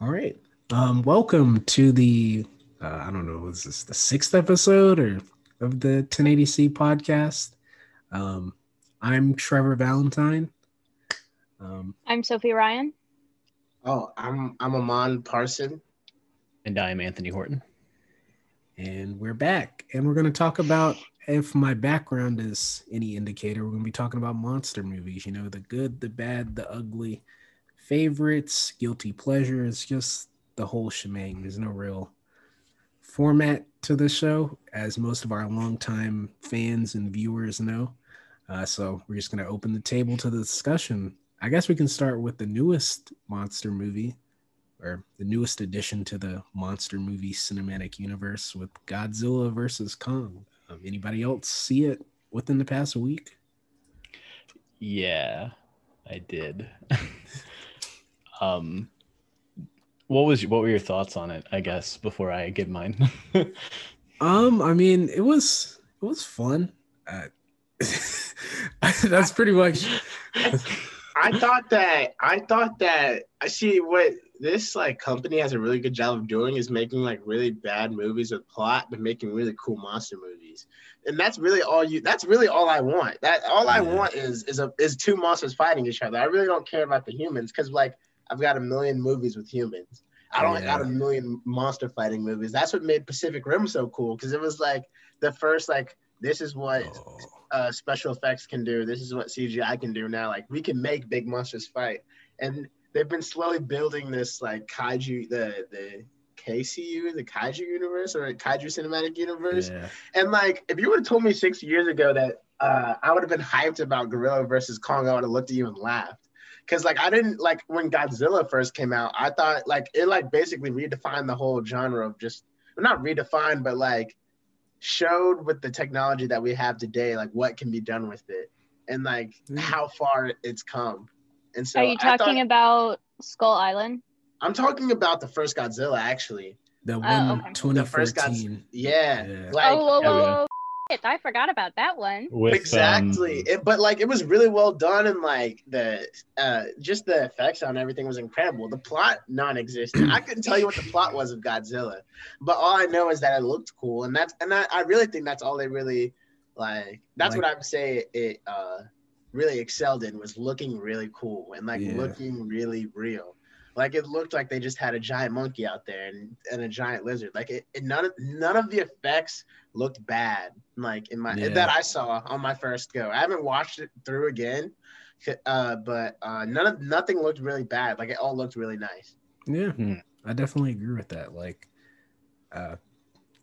All right. Um, welcome to the uh, I don't know, is this the sixth episode or of the 1080C podcast? Um, I'm Trevor Valentine. Um, I'm Sophie Ryan. Oh, I'm I'm Amon Parson. And I'm Anthony Horton. and we're back, and we're going to talk about if my background is any indicator. We're going to be talking about monster movies. You know, the good, the bad, the ugly, favorites, guilty pleasures, just the whole shebang. There's no real format to the show, as most of our longtime fans and viewers know. Uh, so we're just going to open the table to the discussion. I guess we can start with the newest monster movie, or the newest addition to the monster movie cinematic universe with Godzilla versus Kong. Um, anybody else see it within the past week? Yeah, I did. um what was what were your thoughts on it, I guess, before I give mine? Um, I mean, it was it was fun. Uh, that's pretty much. I thought that I thought that I see what this like company has a really good job of doing is making like really bad movies with plot, but making really cool monster movies. And that's really all you. That's really all I want. That all I want is is a is two monsters fighting each other. I really don't care about the humans because like I've got a million movies with humans. I don't got a million monster fighting movies. That's what made Pacific Rim so cool because it was like the first like this is what Oh, uh, special effects can do. This is what CGI can do now. Like we can make big monsters fight, and they've been slowly building this like kaiju, the the KCU, the kaiju universe or kaiju cinematic universe. yeah. And like, if you would have told me six years ago that uh, I would have been hyped about Godzilla versus Kong, I would have looked at you and laughed. Cause like I didn't like when Godzilla first came out, I thought like it like basically redefined the whole genre of just not redefined, but like showed with the technology that we have today, like what can be done with it and like Mm. how far it's come. And so Are you talking thought, about Skull Island? I'm talking about the first Godzilla actually. The Oh, one okay. The first Godz- 2014. Yeah. Yeah. Like oh, whoa, whoa, whoa. Shit, I forgot about that one. With exactly um, it, but like it was really well done and like the uh just the effects on everything was incredible the plot non-existent i couldn't tell you what the plot was of godzilla but all i know is that it looked cool and that's and I, I really think that's all they really like that's what i would say it uh really excelled in was looking really cool and like Yeah. looking really real like it looked like they just had a giant monkey out there and, and a giant lizard like it, it none of none of the effects looked bad like in my Yeah. that I saw on my first go. I haven't watched it through again, uh, but uh, none of nothing looked really bad. Like it all looked really nice. Yeah, Hmm. I definitely agree with that. Like, uh,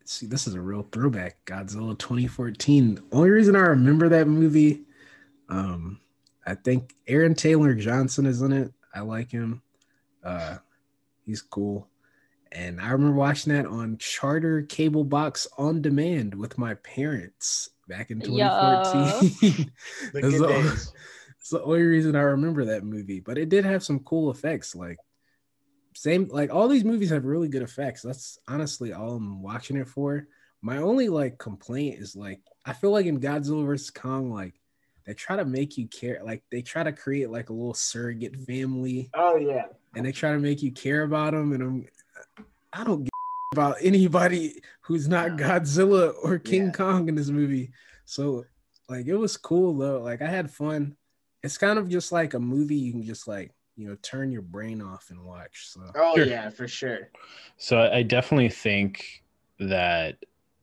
see, this is a real throwback. Godzilla 2014. The only reason I remember that movie, um, I think Aaron Taylor Johnson is in it. I like him. Uh, he's cool. And I remember watching that on Charter Cable Box on demand with my parents back in Yo. 2014. The That's good all- days. It's the only reason I remember that movie, but it did have some cool effects. Like same, like all these movies have really good effects. That's honestly all I'm watching it for. My only like complaint is like I feel like in Godzilla vs Kong, like they try to make you care, like they try to create like a little surrogate family, Oh yeah. and they try to make you care about them. And I'm, I don't give about anybody who's not No. Godzilla or King Yeah. Kong in this movie. So like it was cool though. Like I had fun. It's kind of just like a movie you can just like you know turn your brain off and watch. So Oh Sure. yeah, for sure. So I I definitely think that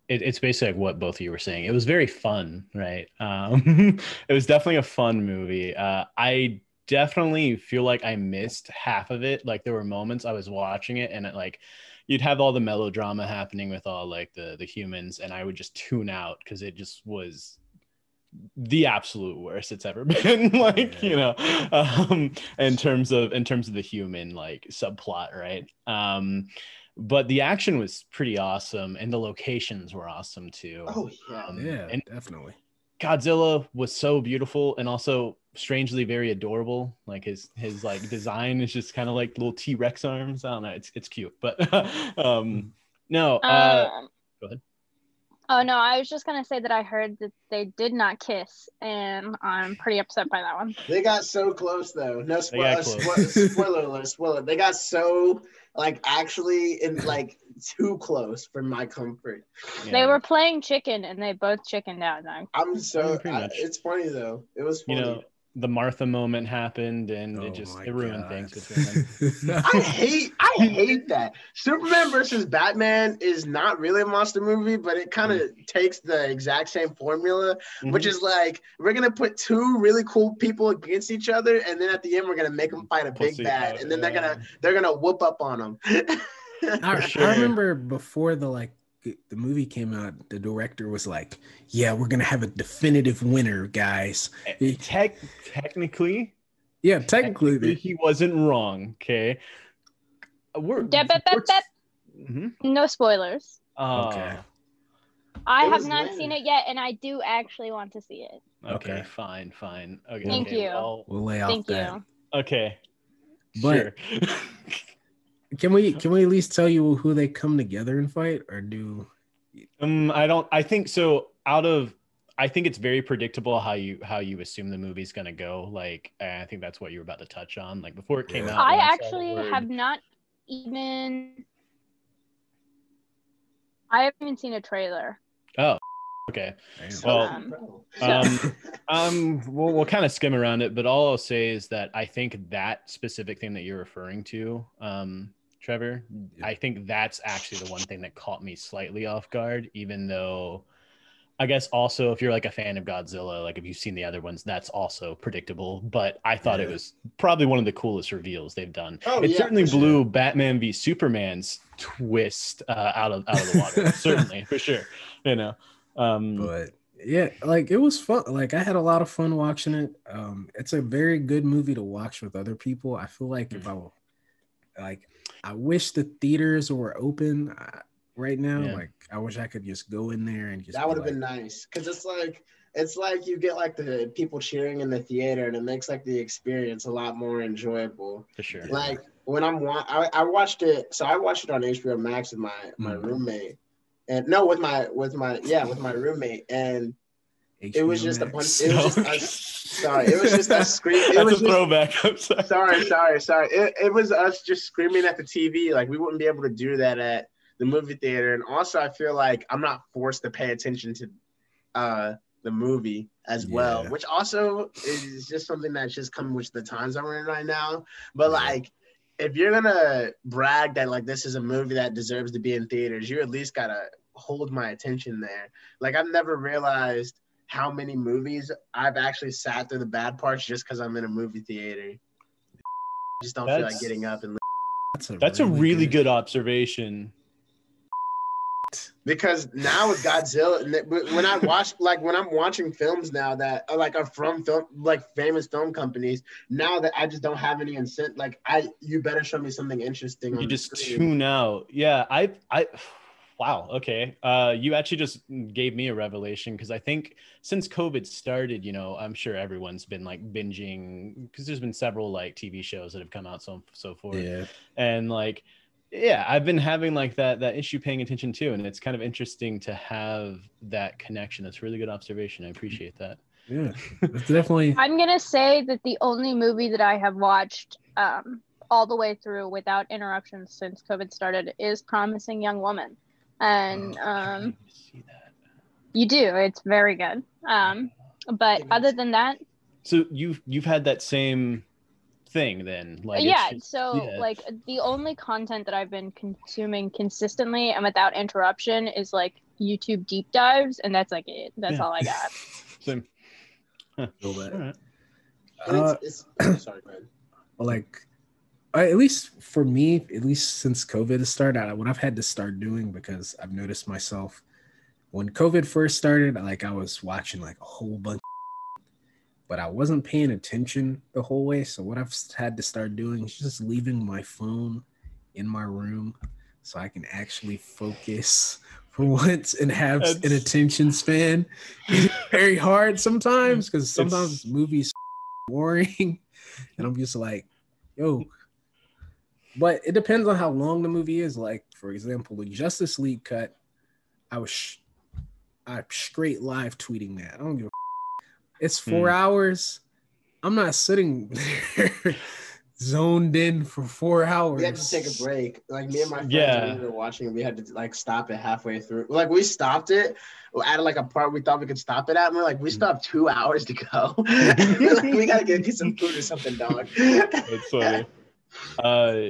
it, it's basically like what both of you were saying. It was very fun, right? Um, it was definitely a fun movie. Uh, I definitely feel like I missed half of it. Like there were moments I was watching it and it like you'd have all the melodrama happening with all like the the humans, and I would just tune out because it just was the absolute worst it's ever been like you know um in terms of in terms of the human like subplot right um but the action was pretty awesome and the locations were awesome too Oh yeah. Um, yeah, and definitely. godzilla was so beautiful and also strangely very adorable like his his like design is just kind of like little t-rex arms i don't know it's it's cute but um no uh um, go ahead. Oh no, I was just gonna say that I heard that they did not kiss, and I'm pretty upset by that one. They got so close though. No got spoiler. close. Spoiler, spoiler. Spoiler. They got so like actually in like too close for my comfort. They were playing chicken, and they both chickened out. And I- I'm so. I- it's funny though. It was you funny. know, the Martha moment happened and Oh it just it ruined God. things between them. I hate I hate that. Superman versus Batman is not really a monster movie, but it kind of takes the exact same formula, which Mhm. is like we're gonna put two really cool people against each other, and then at the end we're gonna make them fight a big Pussy bad, out, and then they're gonna they're gonna whoop up on them. I, sure. I remember before the like the movie came out, the director was like, "Yeah, we're gonna have a definitive winner, guys." Eh, Tech, technically, Yeah, technically, technically, he wasn't wrong. Okay, Uh, we're, Dep, dep, dep, we're- dep. Mhm. No spoilers. Uh, Okay. I It have not lame. seen it yet, and I do actually want to see it. okay, Okay. fine, fine. Okay, Thank okay, you. well, we'll lay off Thank that. you. okay, But- sure. Can we can we at least tell you who they come together and fight, or do? um, I don't. I think so. Out of, I think it's very predictable how you how you assume the movie's gonna go. Like, I think that's what you were about to touch on. Like before it came Yeah. out, I when saw the actually have not even. I haven't even seen a trailer. Oh, okay. Damn. Well, Um, Um, um, we'll, we'll kind of skim around it, but all I'll say is that I think that specific thing that you're referring to, um, Trevor, Yeah. I think that's actually the one thing that caught me slightly off guard, even though I guess also if you're like a fan of Godzilla, like if you've seen the other ones, that's also predictable. But I thought it was probably one of the coolest reveals they've done. Oh, it yeah, certainly for sure. blew Batman v Superman's twist uh, out of out of the water. certainly, for sure. You know. Um, but yeah, like it was fun. Like I had a lot of fun watching it. Um, it's a very good movie to watch with other people. I feel like if I Mm-hmm. were- like, I wish the theaters were open uh, right now. Yeah. Like I wish I could just go in there and just that would have like, been nice because it's like it's like you get like the people cheering in the theater and it makes like the experience a lot more enjoyable for sure. like when i'm wa- I, I watched it so i watched it on hbo max with my my Mm. roommate and no with my with my yeah with my roommate and it was HBO just a bunch it was just us sorry it was just us screaming it That's was a just, throwback. I'm sorry. sorry sorry sorry it, it was us just screaming at the tv like we wouldn't be able to do that at the movie theater and also i feel like i'm not forced to pay attention to uh the movie as well which also is just something that's just coming with the times that we're in right now but Yeah. like if you're gonna brag that like this is a movie that deserves to be in theaters you at least gotta hold my attention there like i've never realized how many movies i've actually sat through the bad parts just because i'm in a movie theater just don't feel like getting up and That's a That's a really good observation. because now with Godzilla, when I watch like when I'm watching films now that are like are from film like famous film companies, now that I just don't have any incentive. like I you better show me something interesting. You just screen. tune out. Yeah, I I wow, okay. Uh you actually just gave me a revelation because I think since COVID started, you know, I'm sure everyone's been like binging because there's been several like TV shows that have come out so so forth. Yeah. and like yeah i've been having like that that issue paying attention too and it's kind of interesting to have that connection that's really good observation i appreciate that Yeah. It's definitely I'm gonna say that the only movie that I have watched um, all the way through without interruptions since COVID started is Promising Young Woman, and Oh, um, need to see that. you do. It's very good. Um, but other than that, so you've you've had that same thing then like yeah. just- So yeah. like the only content that I've been consuming consistently and without interruption is like YouTube deep dives, and that's like it. That's Yeah. all I got. Same. feel that. All right. Uh, it's, it's, sorry, go ahead. like I, at least for me, at least since COVID has started, what I've had to start doing because I've noticed myself when COVID first started, like I was watching like a whole bunch, but I wasn't paying attention the whole way. So what I've had to start doing is just leaving my phone in my room so I can actually focus for once and have an attention span. It's very hard sometimes because sometimes It's- movies boring, and I'm just like, yo. But it depends on how long the movie is. Like, for example, the Justice League cut, I was sh- I'm straight live tweeting that. I don't give a it's four Hmm. hours. I'm not sitting there zoned in for four hours. We had to take a break. Like me and my friends, Yeah. we were watching we had to like stop it halfway through. Like we stopped it at like a part we thought we could stop it at. And we're like, we still have two hours to go. like, we gotta get, get some food or something, dog. That's funny. Uh,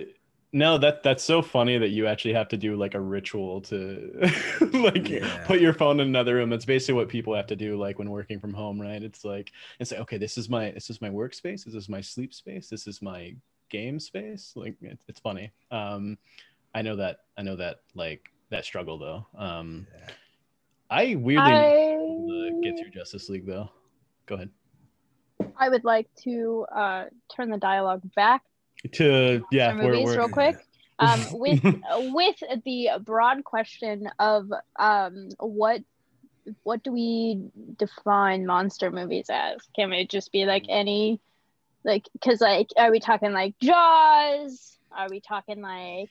no, that that's so funny that you actually have to do like a ritual to like Yeah. put your phone in another room. That's basically what people have to do like when working from home, right? It's like it's like okay, this is my this is my workspace, this is my sleep space, this is my game space. Like it's, it's funny. Um, I know that I know that like that struggle though. Um, I weirdly I, uh, get through Justice League though. Go ahead. I would like to uh, turn the dialogue back To yeah, to we're, movies we're real quick. Um, with with the broad question of um, what what do we define monster movies as? Can it just be like any like because like are we talking like Jaws? Are we talking like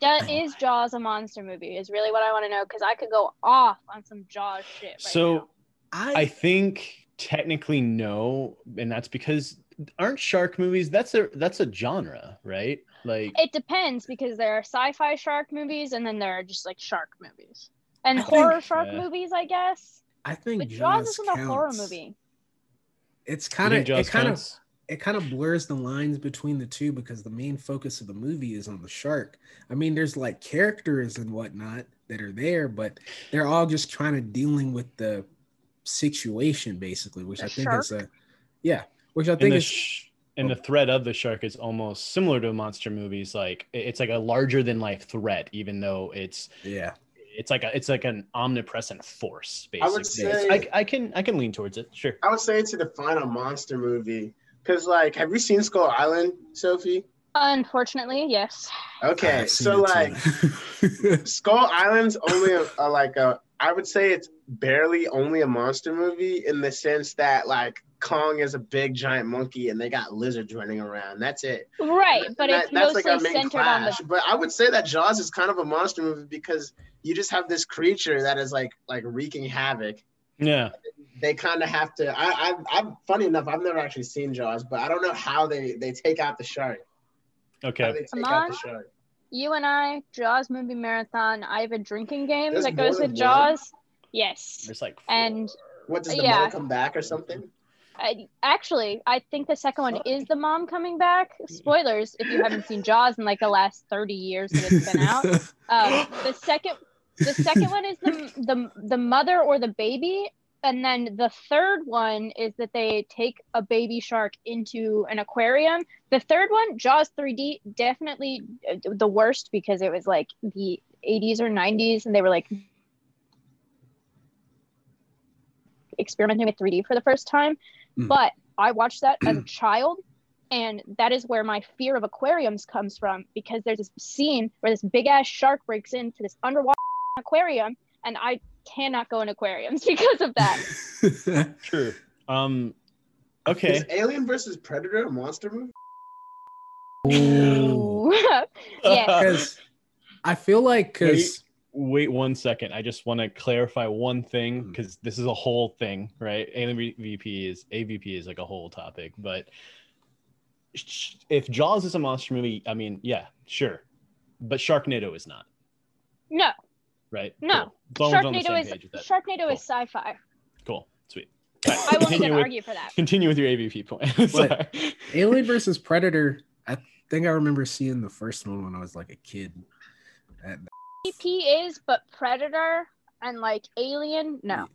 does, is Jaws a monster movie? Is really what I want to know because I could go off on some Jaws shit. Right so. now. I, I think technically no, and that's because aren't shark movies? That's a that's a genre, right? Like It depends because there are sci-fi shark movies and then there are just like shark movies and I horror think- shark Yeah. movies, I guess. I think But Jaws, Jaws isn't a horror movie. It's kind of it kind of it kind of blurs the lines between the two because the main focus of the movie is on the shark. I mean, there's like characters and whatnot that are there, but they're all just trying to dealing with the situation basically, which The I think is a yeah, which I think the is sh- and the oh. threat of the shark is almost similar to monster movies. Like it's like a larger than life threat, even though it's yeah. it's like a it's like an omnipresent force. I Basically, would say- I, I can I can lean towards it. Sure. I would say to define a monster movie. Cause like, have you seen Skull Island, Sophie? Unfortunately, yes. Okay, so like. Skull Island's only a, a, like a I would say it's barely only a monster movie in the sense that like Kong is a big giant monkey and they got lizards running around. That's it. Right, but That- it's that's mostly like our main centered on clash. the But I would say that Jaws is kind of a monster movie because you just have this creature that is like like wreaking havoc. Yeah. They kind of have to. I, I I'm funny enough. I've never actually seen Jaws, but I don't know how they they take out the shark. How Okay. they take Come out the on. Shark. you and I, Jaws movie marathon. I have a drinking game There's that goes than with one? Jaws. Yes. There's like And What does the Yeah. mother come back or something? I, actually, I think the second one is the mom coming back. Spoilers if you haven't seen Jaws in like the last 30 years that it's been out. Um, the second the second one is the, the the mother or the baby and then the third one is that they take a baby shark into an aquarium the third one jaws 3d definitely uh, the worst because it was like the 80s or 90s and they were like experimenting with 3d for the first time Mm. but i watched that as a child and that is where my fear of aquariums comes from because there's this scene where this big ass shark breaks into this underwater aquarium and I cannot go in aquariums because of that. true. Um. Okay. Is Alien versus Predator a monster movie? Ooh. yeah. Because I feel like because Wait one second. I just want to clarify one thing Hmm. because this is a whole thing, right? Alien V- VP is AVP is like a whole topic, but if Jaws is a monster movie, I mean, yeah, sure, but Sharknado is not, No, right? No. Cool. As long as we're on the Sharknado is page with that. Sharknado Cool. is sci-fi. Cool, sweet. All right, I won't continue even with, argue for that. Continue with your AVP point. But- Alien versus Predator, I think I remember seeing the first one when I was like a kid. AVP is, but Predator and like Alien, no.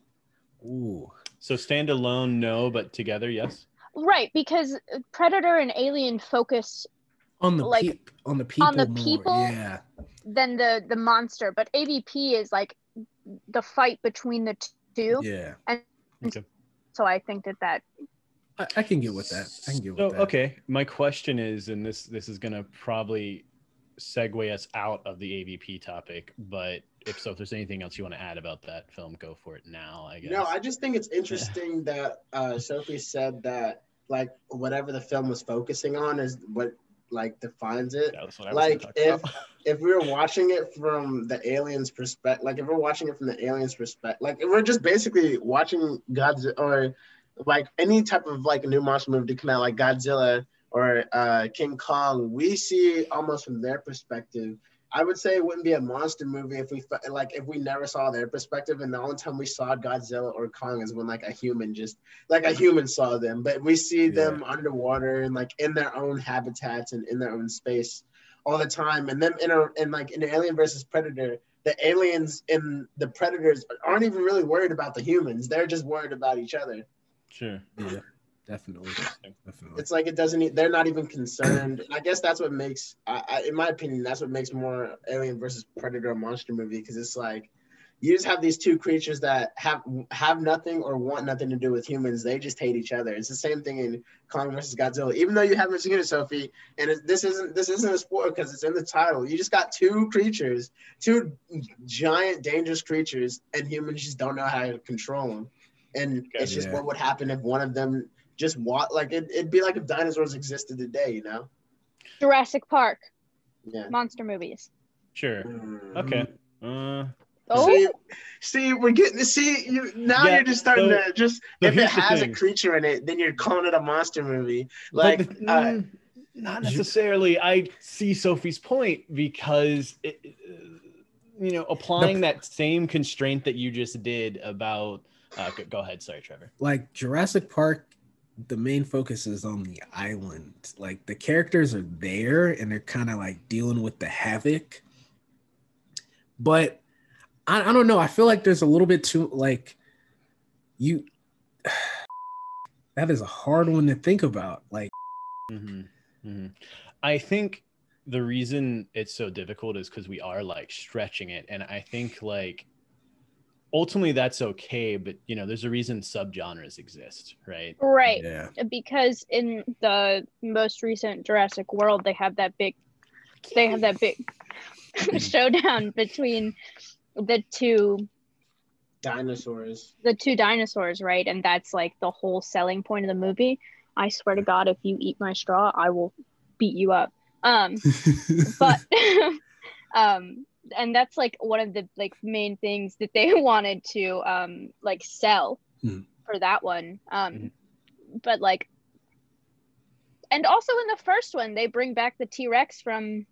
Ooh. So standalone, no, but together, yes. Right, because Predator and Alien focus On the Like, peop- on the people. On the more, people? Yeah. Than the the monster, but AVP is like the fight between the two. Yeah. Okay. So I think that that I, I can get with that. I can get with So, that. okay, my question is, and this this is gonna probably segue us out of the AVP topic, but if so, if there's anything else you want to add about that film, go for it now. I guess. No, I just think it's interesting that uh, Sophie said that like whatever the film was focusing on is what like defines it. That was what I was Like if about. if we were watching it from the aliens' perspective, like if we're watching it from the aliens' perspective, like if we're just basically watching Godzilla or like any type of like new monster movie to come out, like Godzilla or uh, King Kong, we see almost from their perspective. I would say it wouldn't be a monster movie if we like if we never saw their perspective, and the only time we saw Godzilla or Kong is when like a human just like a human saw them, but we see them underwater and like in their own habitats and in their own space all the time. And then in a in like in Alien versus Predator, the aliens and the predators aren't even really worried about the humans. They're just worried about each other. Sure. Yeah, definitely, definitely. It's like it doesn't. They're not even concerned. And I guess that's what makes, I, I, in my opinion, that's what makes more Alien versus Predator a monster movie because it's like you just have these two creatures that have have nothing or want nothing to do with humans. They just hate each other. It's the same thing in Kong versus Godzilla. Even though you haven't seen it, Sophie, and it, this isn't this isn't a spoiler because it's in the title. You just got two creatures, two giant dangerous creatures, and humans just don't know how to control them. And it's just Yeah. what would happen if one of them just walk like it, it'd be like if dinosaurs existed today, you know? Jurassic Park, Yeah. monster movies. Sure. Okay. Uh, Oh, See, see, we're getting to see you now. Yeah, you're just starting so- to just so if it has a creature in it, then you're calling it a monster movie. Like, the- uh, mm, not necessarily. I see Sophie's point because it, uh, you know, applying that same constraint that you just did about. Uh, go, go ahead. Sorry, Trevor. like Jurassic Park, the main focus is on the island. Like the characters are there and they're kind of like dealing with the havoc. But I, I don't know. I feel like there's a little bit too like you. That is a hard one to think about. Like, hmm hmm I think the reason it's so difficult is because we are like stretching it, and I think like ultimately that's okay. But you know, there's a reason subgenres exist, right? right. yeah, Because in the most recent Jurassic World, they have that big, they have that big showdown between the two dinosaurs. the two dinosaurs, right? And that's like the whole selling point of the movie. I swear to God, if you eat my straw, I will beat you up. Um, but um, and that's like one of the like main things that they wanted to um like sell Mhm. for that one. Um, Mhm. but like, and also in the first one, they bring back the T Rex from,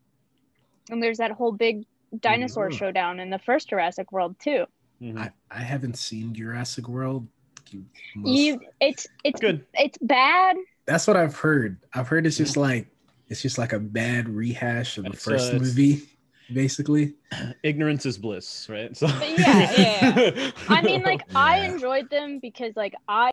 and there's that whole big dinosaur Mhm. showdown in the first Jurassic World too. Mhm. I, I haven't seen Jurassic World. You You, it's it's Good. it's bad. That's what I've heard. I've heard it's just like it's just like a bad rehash of the It's, first uh, it's- movie, basically. Ignorance is bliss, right? So But yeah, yeah, I mean, like I enjoyed them because like I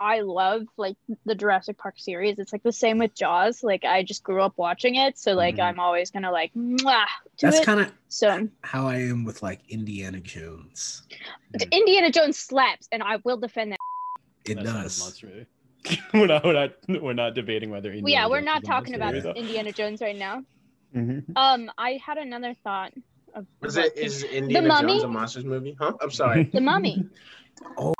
I love like the Jurassic Park series. It's like the same with Jaws. Like I just grew up watching it, so like Mhm. I'm always gonna like mwah to That's kind of so how I am with like Indiana Jones. Indiana Jones slaps, and I will defend that. It That's does. monster we're not. We're not. We're not debating whether. Well, Indiana yeah, we're not talking about monster movie, Indiana Jones right now. Though. Mhm. Um, I had another thought. Of Was it is Indiana Mummy? Jones a monsters movie? Huh? I'm sorry. the Mummy? Oh,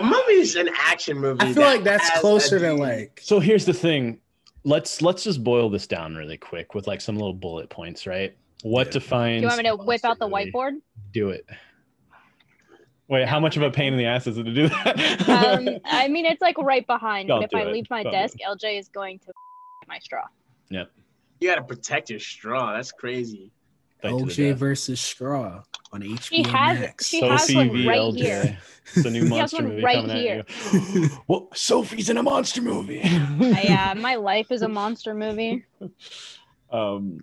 Mummy is an action movie. I feel that like that's closer a to like So here's the thing. Let's let's just boil this down really quick with like some little bullet points, right? What Yeah. defines? Do you want me to a whip out the movie? whiteboard? Do it. Wait, how much of a pain in the ass is it to do that? Um, I mean, it's like right behind. Don't But if I it. leave my Don't desk, LJ is going to my straw. You gotta protect your straw. That's crazy. Fight OJ versus Straw on HBO She has- Max. she has Sophie one right LJ. here. It's a new has monster movie right coming here. at you. well, Sophie's in a monster movie. yeah, uh, my life is a monster movie. um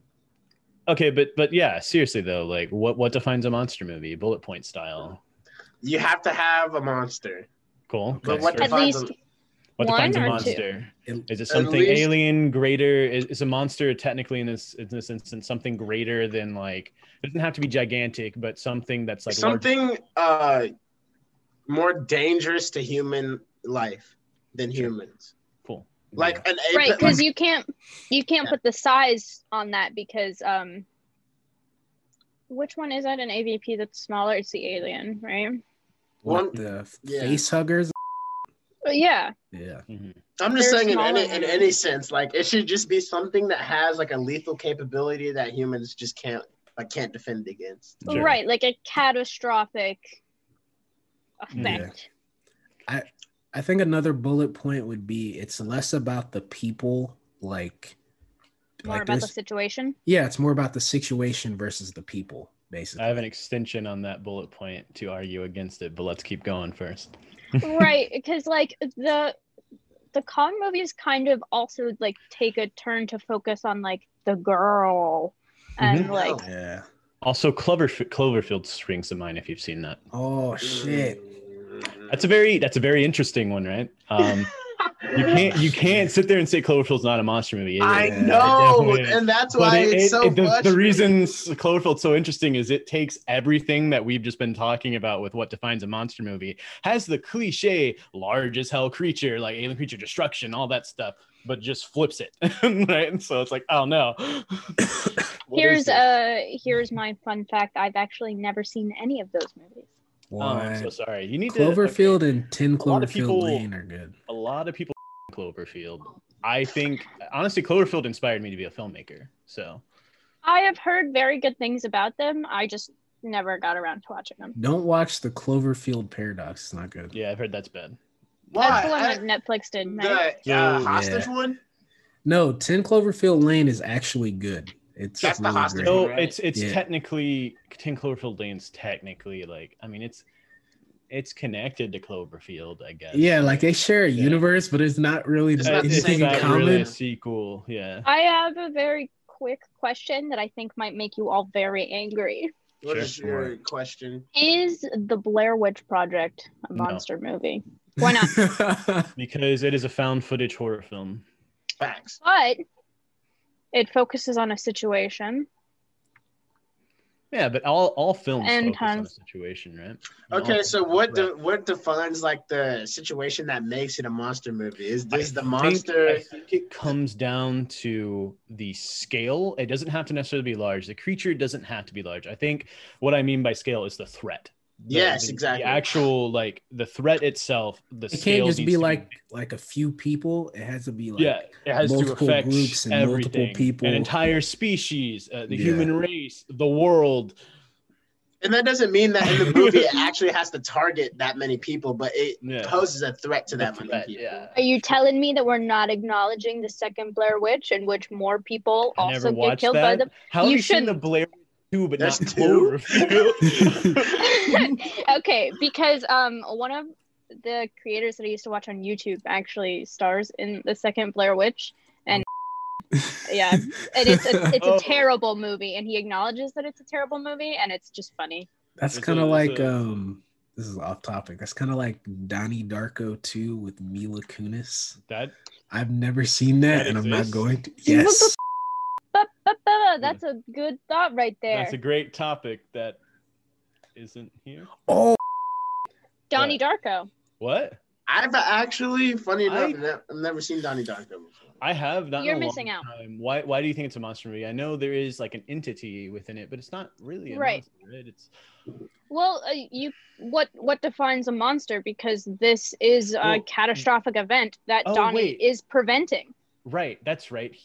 okay but but yeah seriously though like what what defines a monster movie bullet point style You have to have a monster. cool But what. At least a, what one defines a or two? monster It- is it something least- alien greater is, is a monster technically in this in this instance something greater than like it doesn't have to be gigantic but something that's like large- something uh more dangerous to human life than humans. cool Like an ape. right like- because you can't you can't Yeah. put the size on that because um which one is that an avp that's smaller it's the alien right what One- the yeah. face huggers. But yeah Yeah. Mhm. I'm just They're saying in any in any sense, like it should just be something that has like a lethal capability that humans just can't like can't defend against. Sure. Right, like a catastrophic Yeah. effect. I I think another bullet point would be it's less about the people, like, More like about the situation. yeah, it's more about the situation versus the people, basically. I have an extension on that bullet point to argue against it, but let's keep going first. Right, because like the the Kong movies kind of also like take a turn to focus on like the girl and Mhm. like yeah. Also, Clover Cloverfield springs to mind if you've seen that. Oh shit. That's a very that's a very interesting one, right? Um, you can't you can't sit there and say Cloverfield's not a monster movie. It I is. Know, definitely and that's why it- it's it- so it- the, the frustrating. reason Cloverfield's so interesting is it takes everything that we've just been talking about with what defines a monster movie, has the cliche large as hell creature, like alien creature destruction, all that stuff, but just flips it. right? And so it's like, oh no. Here's this? uh here's my fun fact. I've actually never seen any of those movies. Oh, I'm so sorry. You need Cloverfield to and Tin A Cloverfield people- Lane are good. a lot of people Cloverfield. I think honestly, Cloverfield inspired me to be a filmmaker. So I have heard very good things about them. I just never got around to watching them. Don't watch the Cloverfield Paradox. It's not good. yeah, I've heard that's bad. Why? That's the one I- that Netflix did. Right? the uh, So- hostage Yeah. one. No, Ten Cloverfield Lane is actually good. It's That's the hostage great. No, right? it's it's Yeah. technically Ten Cloverfield Lane's technically like I mean it's it's connected to Cloverfield, I guess. Yeah, like they share a Yeah. universe, but it's not really It's not the it's anything same in not thing. common. really a sequel. Yeah. I have a very quick question that I think might make you all very angry. What Sure. is your question? Is the Blair Witch Project a No. monster movie? Why not? Because it is a found footage horror film. Facts. but it focuses on a situation. Yeah, but all all films And focus on a situation, right? Okay, All- so what right. de- what defines like the situation that makes it a monster movie? Is I this the think- monster? I think it comes down to the scale. It doesn't have to necessarily be large. The creature doesn't have to be large. I think what I mean by scale is the threat. The- Yes, the- exactly. The actual like the threat itself. The It scale can't just be to like like a few people. It has to be like yeah, it has to multiple affect groups and multiple people. an entire species, uh, the Yeah. human race, the world. and that doesn't mean that in the movie it actually has to target that many people, but it Yeah. poses a threat to that many threat, people. yeah. Are you telling me that we're not acknowledging the second Blair Witch, in which more people I also get killed that. by the? How have You you seen should- the Blair Witch 2 but There's not two? Okay, because um one of the creators that I used to watch on YouTube actually stars in the second Blair Witch, and yeah, and it's a, it's a Oh. terrible movie, and he acknowledges that it's a terrible movie, and it's just funny. That's kind of like a- um. This is off topic. That's kind of like Donnie Darko 2 with Mila Kunis. that I've never seen that, That and I'm not going to. What the Yes. That's a good thought right there. that's a great topic that isn't here. Oh, Donnie Darko. What? I've actually, funny enough, I- ne- I've never seen Donnie Darko before. I have not. You're a long missing out. Time. Why? Why do you think it's a monster movie? I know there is like an entity within it, but it's not really a Right. monster. Right? It's Well, uh, you what what defines a monster? Because this is a Well, catastrophic event that oh, Donnie wait. is preventing. right. That's right.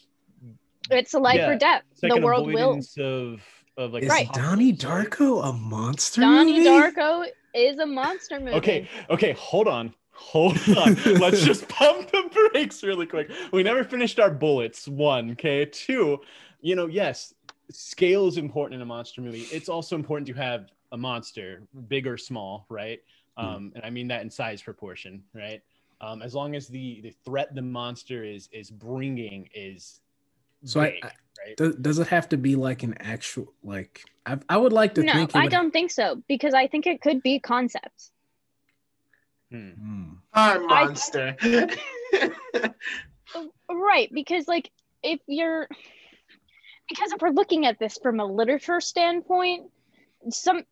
It's a life Yeah, or death. It's like the world will. of of like is Right. Donnie? Darko a monster? Donnie movie? Darko is a monster movie. Okay, okay, hold on. Hold on. Let's just pump the brakes really quick. We never finished our bullets. One, okay. Two, you know, yes, scale is important in a monster movie. It's also important to have a monster, big or small, right? Um, and I mean that in size proportion, right? Um, as long as the the threat the monster is is bringing is So I- big, I- right? Does, does it have to be like an actual like? I, I would like to No, think. it I don't think so because I think it could be concepts. Hmm. Hmm. Our monster. Right, because like if you're because if we're looking at this from a literature standpoint, some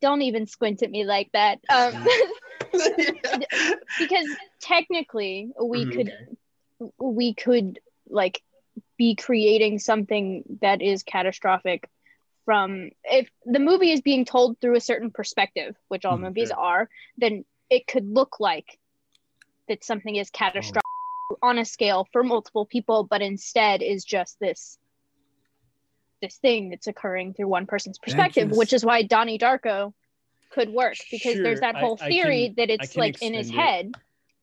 don't even squint at me like that. Um, because technically we Mhm, could we could like be creating something that is catastrophic from if the movie is being told through a certain perspective which all Mhm, movies are then it could look like that something is catastrophic through on a scale for multiple people, but instead is just this this thing that's occurring through one person's perspective, which is why Donnie Darko could work because there's that whole I theory can- that it's like in his it. head.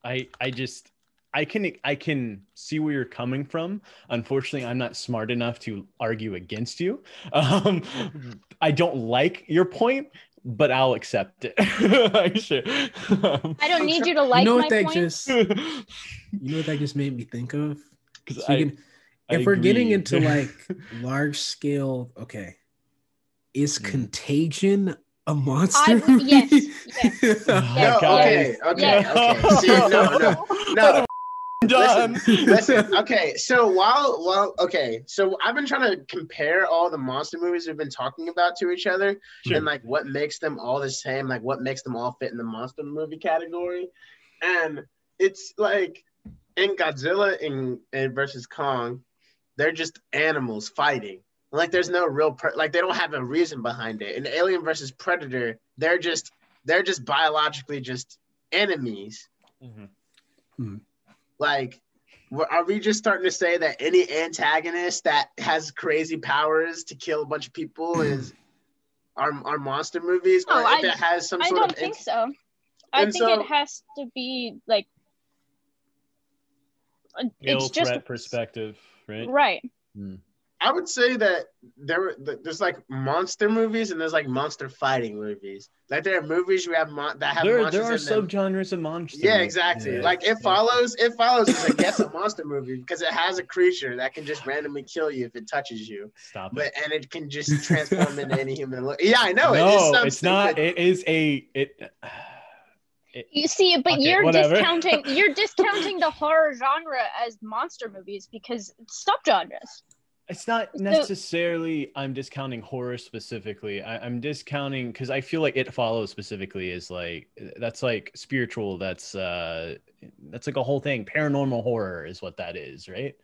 I I just I can I can see where you're coming from. Unfortunately, I'm not smart enough to argue against you. Um, I don't like your point, but I'll accept it. I should. Um, I don't need you to like you know my what that point. just you know what that just made me think of. So I- can- I if we're getting into like large scale, okay, is Mm. Contagion a monster? I- movie? yes, yes. No, okay, okay, okay. See, no, no, no. Done. Listen, listen. Okay, so while while okay, so I've been trying to compare all the monster movies we've been talking about to each other, Sure. and like what makes them all the same, like what makes them all fit in the monster movie category, and it's like in Godzilla in, in versus Kong, they're just animals fighting. Like there's no real pre- like they don't have a reason behind it. In Alien versus Predator, they're just they're just biologically just enemies. Mhm. Like, are we just starting to say that any antagonist that has crazy powers to kill a bunch of people is our, our monster movies? No, or I- it has some I sort don't of think int- so. I and think so- it has to be like Ill it's just perspective, right? right. Hmm. I would say that there there's like monster movies and there's like monster fighting movies. Like there are movies you have mon- that have There, monsters there are in them. subgenres of monsters. Yeah, exactly. Yeah. Like it follows. It follows is I guess a monster movie because it has a creature that can just randomly kill you if it touches you, Stop but it. and it can just transform into any human. Look. Yeah, I know. no, it is it's not. It is a it. it You see, but Okay, you're whatever. discounting you're discounting the horror genre as monster movies because it's subgenres. It's not So- necessarily I'm discounting horror specifically. I, I'm discounting because I feel like it follows specifically is like that's like spiritual. That's uh that's like a whole thing. Paranormal horror is what that is, right?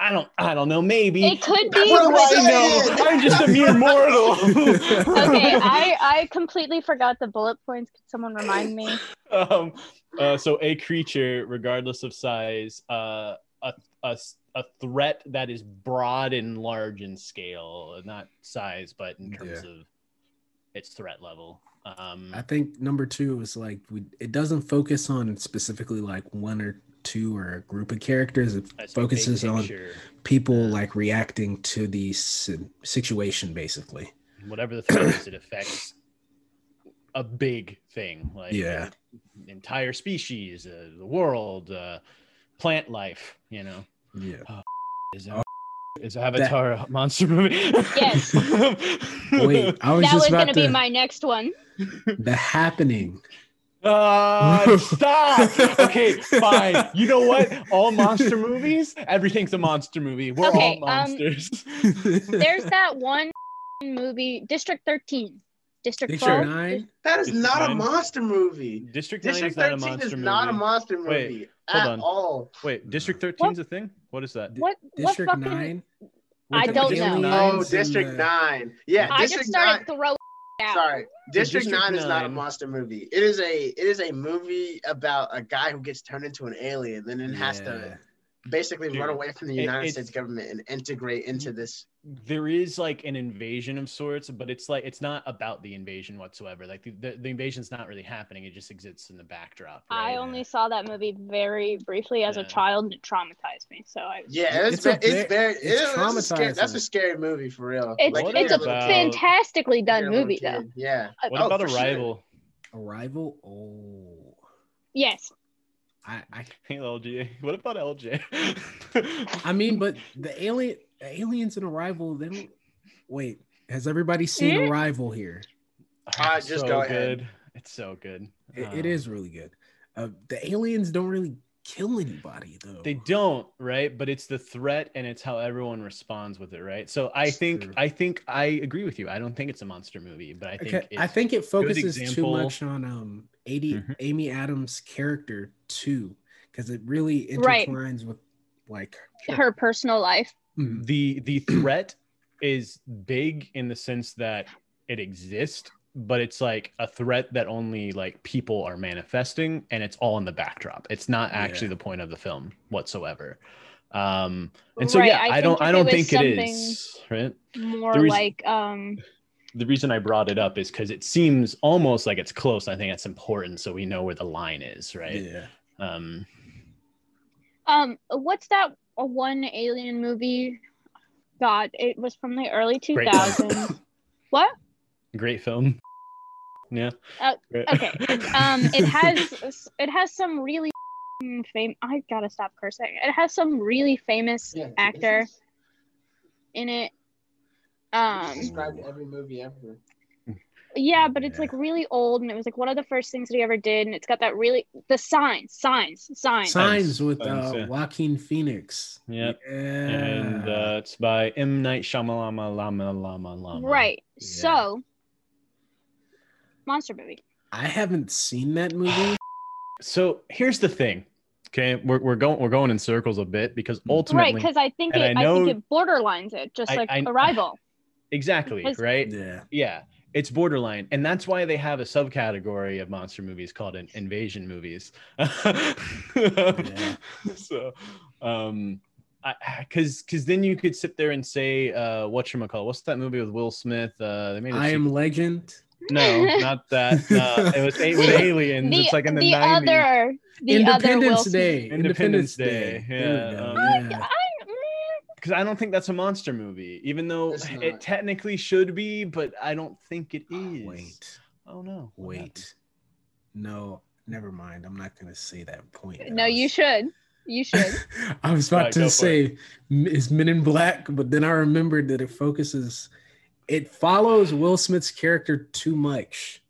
I don't I don't know. Maybe It could be. what I'm. I know. I'm just a mere mortal. okay, I I completely forgot the bullet points. Could someone remind me? um, uh, so a creature, regardless of size, uh, a, a, a threat that is broad and large in scale, not size, but in terms of its threat level. Um, I think number two is like we, it doesn't focus on specifically like one or two or a group of characters. It that's the big focuses on people like reacting to the situation, basically. whatever the threat is, it affects a big thing, like Yeah. entire species, uh, the world, uh, plant life. You know. Yeah. Is, Oh, is Avatar a monster movie? Yes. Wait, I was that just was gonna to. be my next one. the happening. Uh, stop. Okay, fine. You know what? All monster movies, everything's a monster movie. We're Okay, all um, monsters. There's that one movie, District 13. District District 12. Nine. that is District not a monster movie. District 9 District is not a monster is movie. not a monster Wait, movie hold at on. all. Wait, District 13 is a thing? What is that? What? District what fucking? Nine. I With the don't know. aliens Oh, District the- Nine. Yeah, I District just started Nine. throwing out. Sorry, District, District Nine is not a monster movie. It is a it is a movie about a guy who gets turned into an alien and then has to basically Dude, run away from the United it's- States government and integrate into mm-hmm. this. There is like an invasion of sorts, but it's like it's not about the invasion whatsoever. Like the, the, the invasion's not really happening. It just exists in the backdrop. I right? only saw that movie very briefly as Yeah. a child, and it traumatized me. So I. was, Yeah, it's It's a ve- it's very it's it- it's a scary, that's a scary movie for real. It's, Like, it's a about- fantastically done movie, kid, though. Yeah. Uh, what Oh, about for sure. Arrival? Arrival. Oh, Yes. I, I, Hey, LJ. What about LJ? I mean, but the alien, the aliens and Arrival. They don't. Wait, has everybody seen Hmm? Arrival here? Uh, It's just so go ahead. good. It's so good. It, it Uh, is really good. Uh, the aliens don't really kill anybody though. They don't, right? But it's the threat and it's how everyone responds with it, right? So I It's think true. I think I agree with you. I don't think it's a monster movie, but I think Okay, it's, I think it focuses too much on um 80, Mhm. Amy Adams' character too, because it really Right. intertwines with like Her personal life. Mm, the the threat is big in the sense that it exists but it's like a threat that only like people are manifesting and it's all in the backdrop. It's not actually Yeah. the point of the film whatsoever. Um and so Right, yeah, I I, don't think I don't it think it is, right? More reason- like um The reason I brought it up is cuz it seems almost like it's close. I think that's important so we know where the line is, right? Yeah. Um um what's that one alien movie? God, it was from the early two Great. thousands. what? great film. Yeah. Uh, okay. Um, it has it has some really fame. I gotta stop cursing. It has some really famous Yeah, actor in it. Um, Described every movie ever. Yeah, but it's Yeah. like really old, and it was like one of the first things that he ever did, and it's got that really the signs, signs, signs. Signs with Signs, uh, yeah. Joaquin Phoenix. Yep. Yeah. And uh, it's by M Night Shyamalan Lama Lama Lama. Right. Yeah. So, monster movie. I haven't seen that movie. So here's the thing. Okay, we're, we're going we're going in circles a bit because Mm. ultimately right, because I think it, I I, think know- it borderlines it, just I- like I- Arrival. exactly because- right. yeah. Yeah, it's borderline, and that's why they have a subcategory of monster movies called in- invasion movies. So, um, because because then you could sit there and say, uh, what you call what's that movie with Will Smith? Uh, they made a I am Legend. no, not that. No, it was a- with aliens. the it's like in the, the 90s. other, the other Will Independence Smith- Day. Independence Day, There yeah, go, um, yeah. I, mm, because I don't think that's a monster movie, even though it technically should be, but I don't think it ah, is. Wait, Oh no. What happened? wait. No, never mind. I'm not going to say that point. no, you should. You should. I was about Right, to say m- is Men in Black, but then I remembered that it focuses, it follows Will Smith's character too much.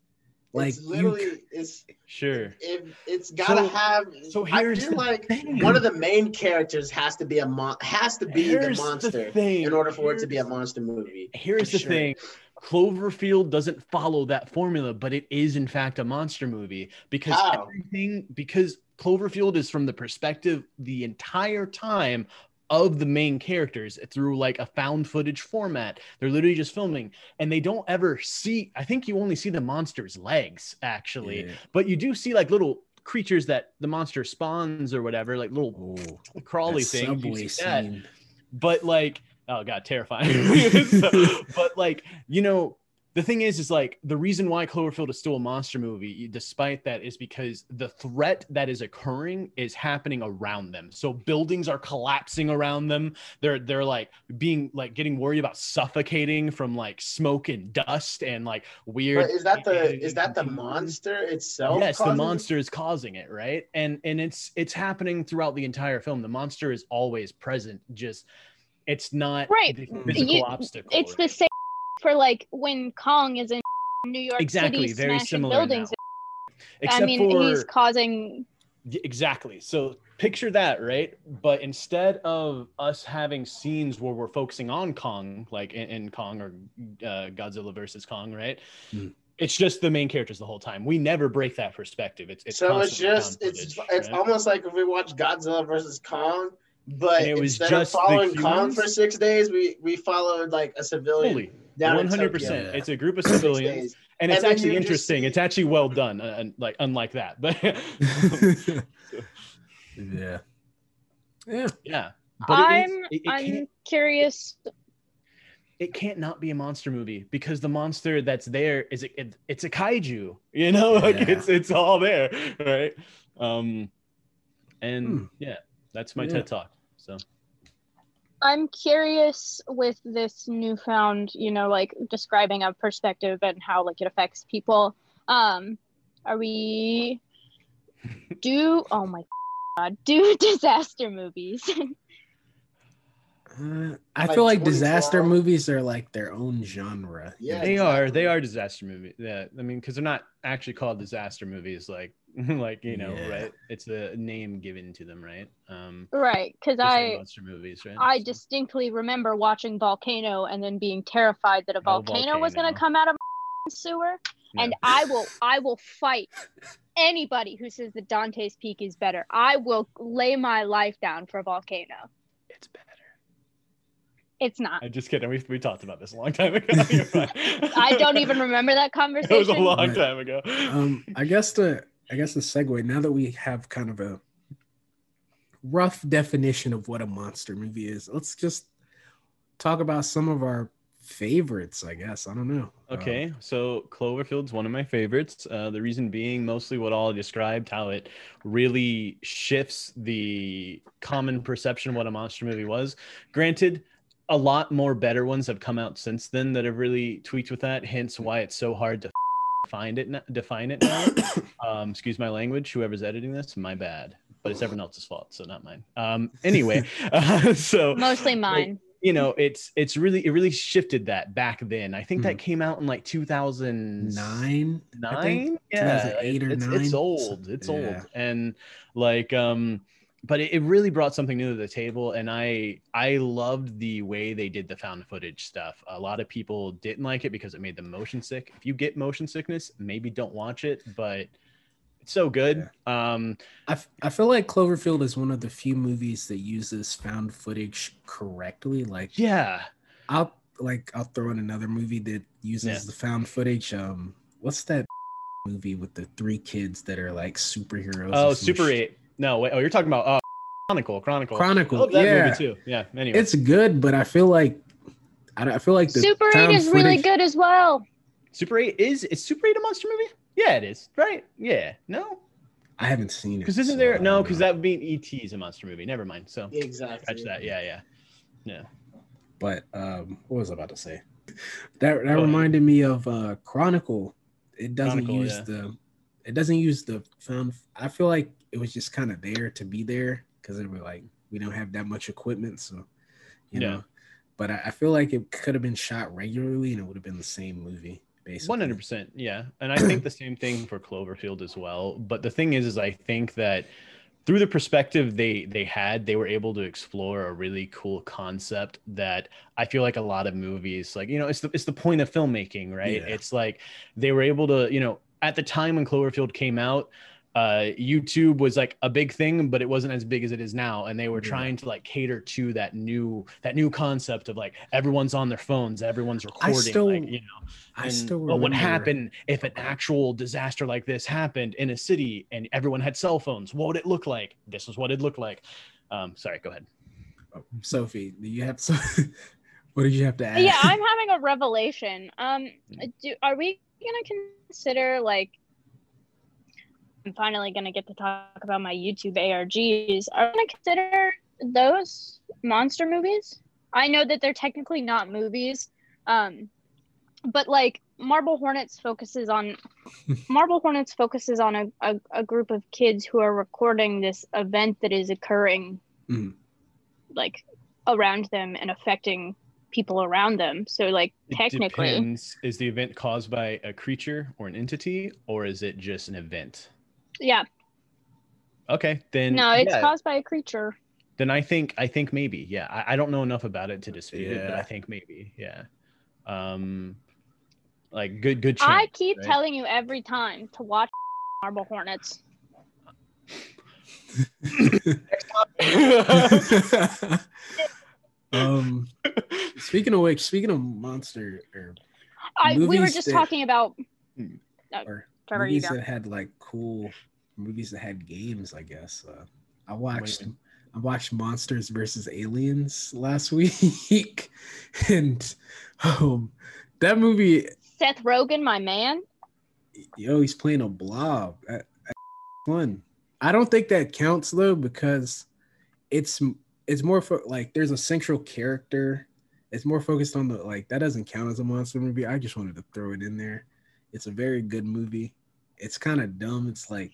Like it's you, literally it's Sure. it, it's gotta So- have so I here's feel the like thing. one of the main characters has to be a mon- has to be Here's the the monster thing. in order for it to be a monster movie. Here's For the sure. thing. Cloverfield doesn't follow that formula, but it is in fact a monster movie because How? everything because Cloverfield is from the perspective the entire time of the main characters through like a found footage format. They're literally just filming and they don't ever see I think you only see the monster's legs actually, Yeah. but you do see like little creatures that the monster spawns or whatever, like little Oh, crawly that things. You see that but like oh god terrifying So- but like you know the thing is is like the reason why cloverfield is still a monster movie despite that is because the threat that is occurring is happening around them so buildings are collapsing around them they're they're like being like getting worried about suffocating from like smoke and dust and like weird But is that the is that the monster itself? yes the causing it? monster is causing it right and and it's it's happening throughout the entire film the monster is always present just it's not Right. the mm. physical You- obstacle it's the same for like when Kong is in New York Exactly, City very smashing similar buildings. except I mean, for he's causing. Exactly so picture that right but instead of us having scenes where we're focusing on kong like in, in kong or uh, godzilla versus kong right Hmm. it's just the main characters the whole time we never break that perspective it's, it's so it's just found it's footage, it's right? almost like if we watch Godzilla versus Kong, but And it was instead just of following Kong for six days, we we followed like a civilian Fully, down in 100% it's a group of civilians and it's And actually you just interesting it's actually well done uh, and like unlike that but yeah. Yeah. yeah but it, I'm is, it, it I'm curious. it can't not be a monster movie because the monster that's there is it, it, it's a kaiju you know like Yeah. it's it's all there right um and Hmm. yeah that's my Yeah. ted talk so I'm curious with this newfound, you know, like describing a perspective and how like it affects people. Um, are we do? Oh my god, do disaster movies? Uh, I Like feel like disaster movies are like their own genre. Yeah, know? they are they are disaster movies yeah i mean because they're not actually called disaster movies like like you know Yeah. right it's a name given to them right um right, because I monster movies right I So- distinctly remember watching Volcano and then being terrified that a Oh, volcano, was going to come out of a sewer. Yeah. And I will, I will fight anybody who says that Dante's Peak is better. I will lay my life down for Volcano. it's better It's not. I'm just kidding. We, we talked about this a long time ago. I don't even remember that conversation. It was a long time ago. um i guess the i guess the segue now that we have kind of a rough definition of what a monster movie is let's just talk about some of our favorites i guess i don't know Okay, so Cloverfield's one of my favorites. Uh, the reason being mostly what all described, how it really shifts the common perception of what a monster movie was. Granted, a lot more better ones have come out since then that have really tweaked with that. Hence, why it's so hard to find it, n- define it now. um, excuse my language, whoever's editing this, my bad. But it's everyone else's fault, so not mine. Um, anyway, uh, so Mostly mine. you know it's it's really it really shifted that back then i think Hmm. that came out in like 2009 nine yeah 2008 or it's, nine. it's old it's Yeah. old and like um but it, it really brought something new to the table and i i loved the way they did the found footage stuff a lot of people didn't like it because it made them motion sick if you get motion sickness maybe don't watch it but it's so good um I, f- I feel like cloverfield is one of the few movies that uses found footage correctly like yeah I'll like I'll throw in another movie that uses Yeah. the found footage. Um, what's that movie with the three kids that are like superheroes? oh super 8 no wait oh you're talking about uh chronicle chronicle Chronicle, I love that yeah. movie too yeah anyway It's good, but I feel like I, don't- I feel like the Super 8 found is really good as well. Super 8 is is Super 8 a monster movie? Yeah, it is. Right? Yeah. No? I haven't seen it Because isn't so there no, because that would be ET is a monster movie. Never mind. So Exactly. catch that. Yeah, yeah. Yeah. But um, what was I about to say? That that ahead. reminded me of uh Chronicle. It doesn't Chronicle, use yeah. the it doesn't use the found. I feel like it was just kind of there to be there because they were like we don't have that much equipment, so you Yeah. know. But I, I feel like it could have been shot regularly and it would have been the same movie. Basically, One hundred percent, yeah, and I think the same thing for Cloverfield as well. But the thing is, is I think that through the perspective they they had, they were able to explore a really cool concept that I feel like a lot of movies, like you know, it's the it's the point of filmmaking, right? Yeah. It's like they were able to, you know, at the time when Cloverfield came out. Uh, YouTube was like a big thing, but it wasn't as big as it is now. And they were Yeah. trying to like cater to that new that new concept of like everyone's on their phones, everyone's recording, still- like you know. I And, still well, what remember- happened if an actual disaster like this happened in a city and everyone had cell phones? What would it look like? This is what it looked like. Um, sorry, go ahead. Oh, Sophie, do you have some? what did you have to add? yeah, I'm having a revelation. Um, do are we gonna consider like? I'm finally gonna get to talk about my YouTube ARGs. Are we gonna consider those monster movies? I know that they're technically not movies, um, but like Marble Hornets focuses on Marble Hornets focuses on a, a, a group of kids who are recording this event that is occurring Mhm. like around them and affecting people around them. So like It technically depends. Is the event caused by a creature or an entity, or is it just an event? Yeah. Okay, then No, it's yeah, caused by a creature. then I think I think maybe yeah. I, I don't know enough about it to dispute it, but I think maybe yeah. Um, like good good chance. I keep right? telling you every time to watch Marble Hornets. um, speaking of which, speaking of monster or, I we were Movies just that- talking about or Trevor, movies go. that had like cool movies that had games, I guess. Uh, I watched Wait. I watched Monsters versus Aliens last week, and um, that movie, Seth Rogen, my man. yo, he's playing a blob. That- that's fun. I don't think that counts though because it's it's more for like there's a central character. It's more focused on the like that doesn't count as a monster movie. I just wanted to throw it in there. It's a very good movie. It's kind of dumb. It's like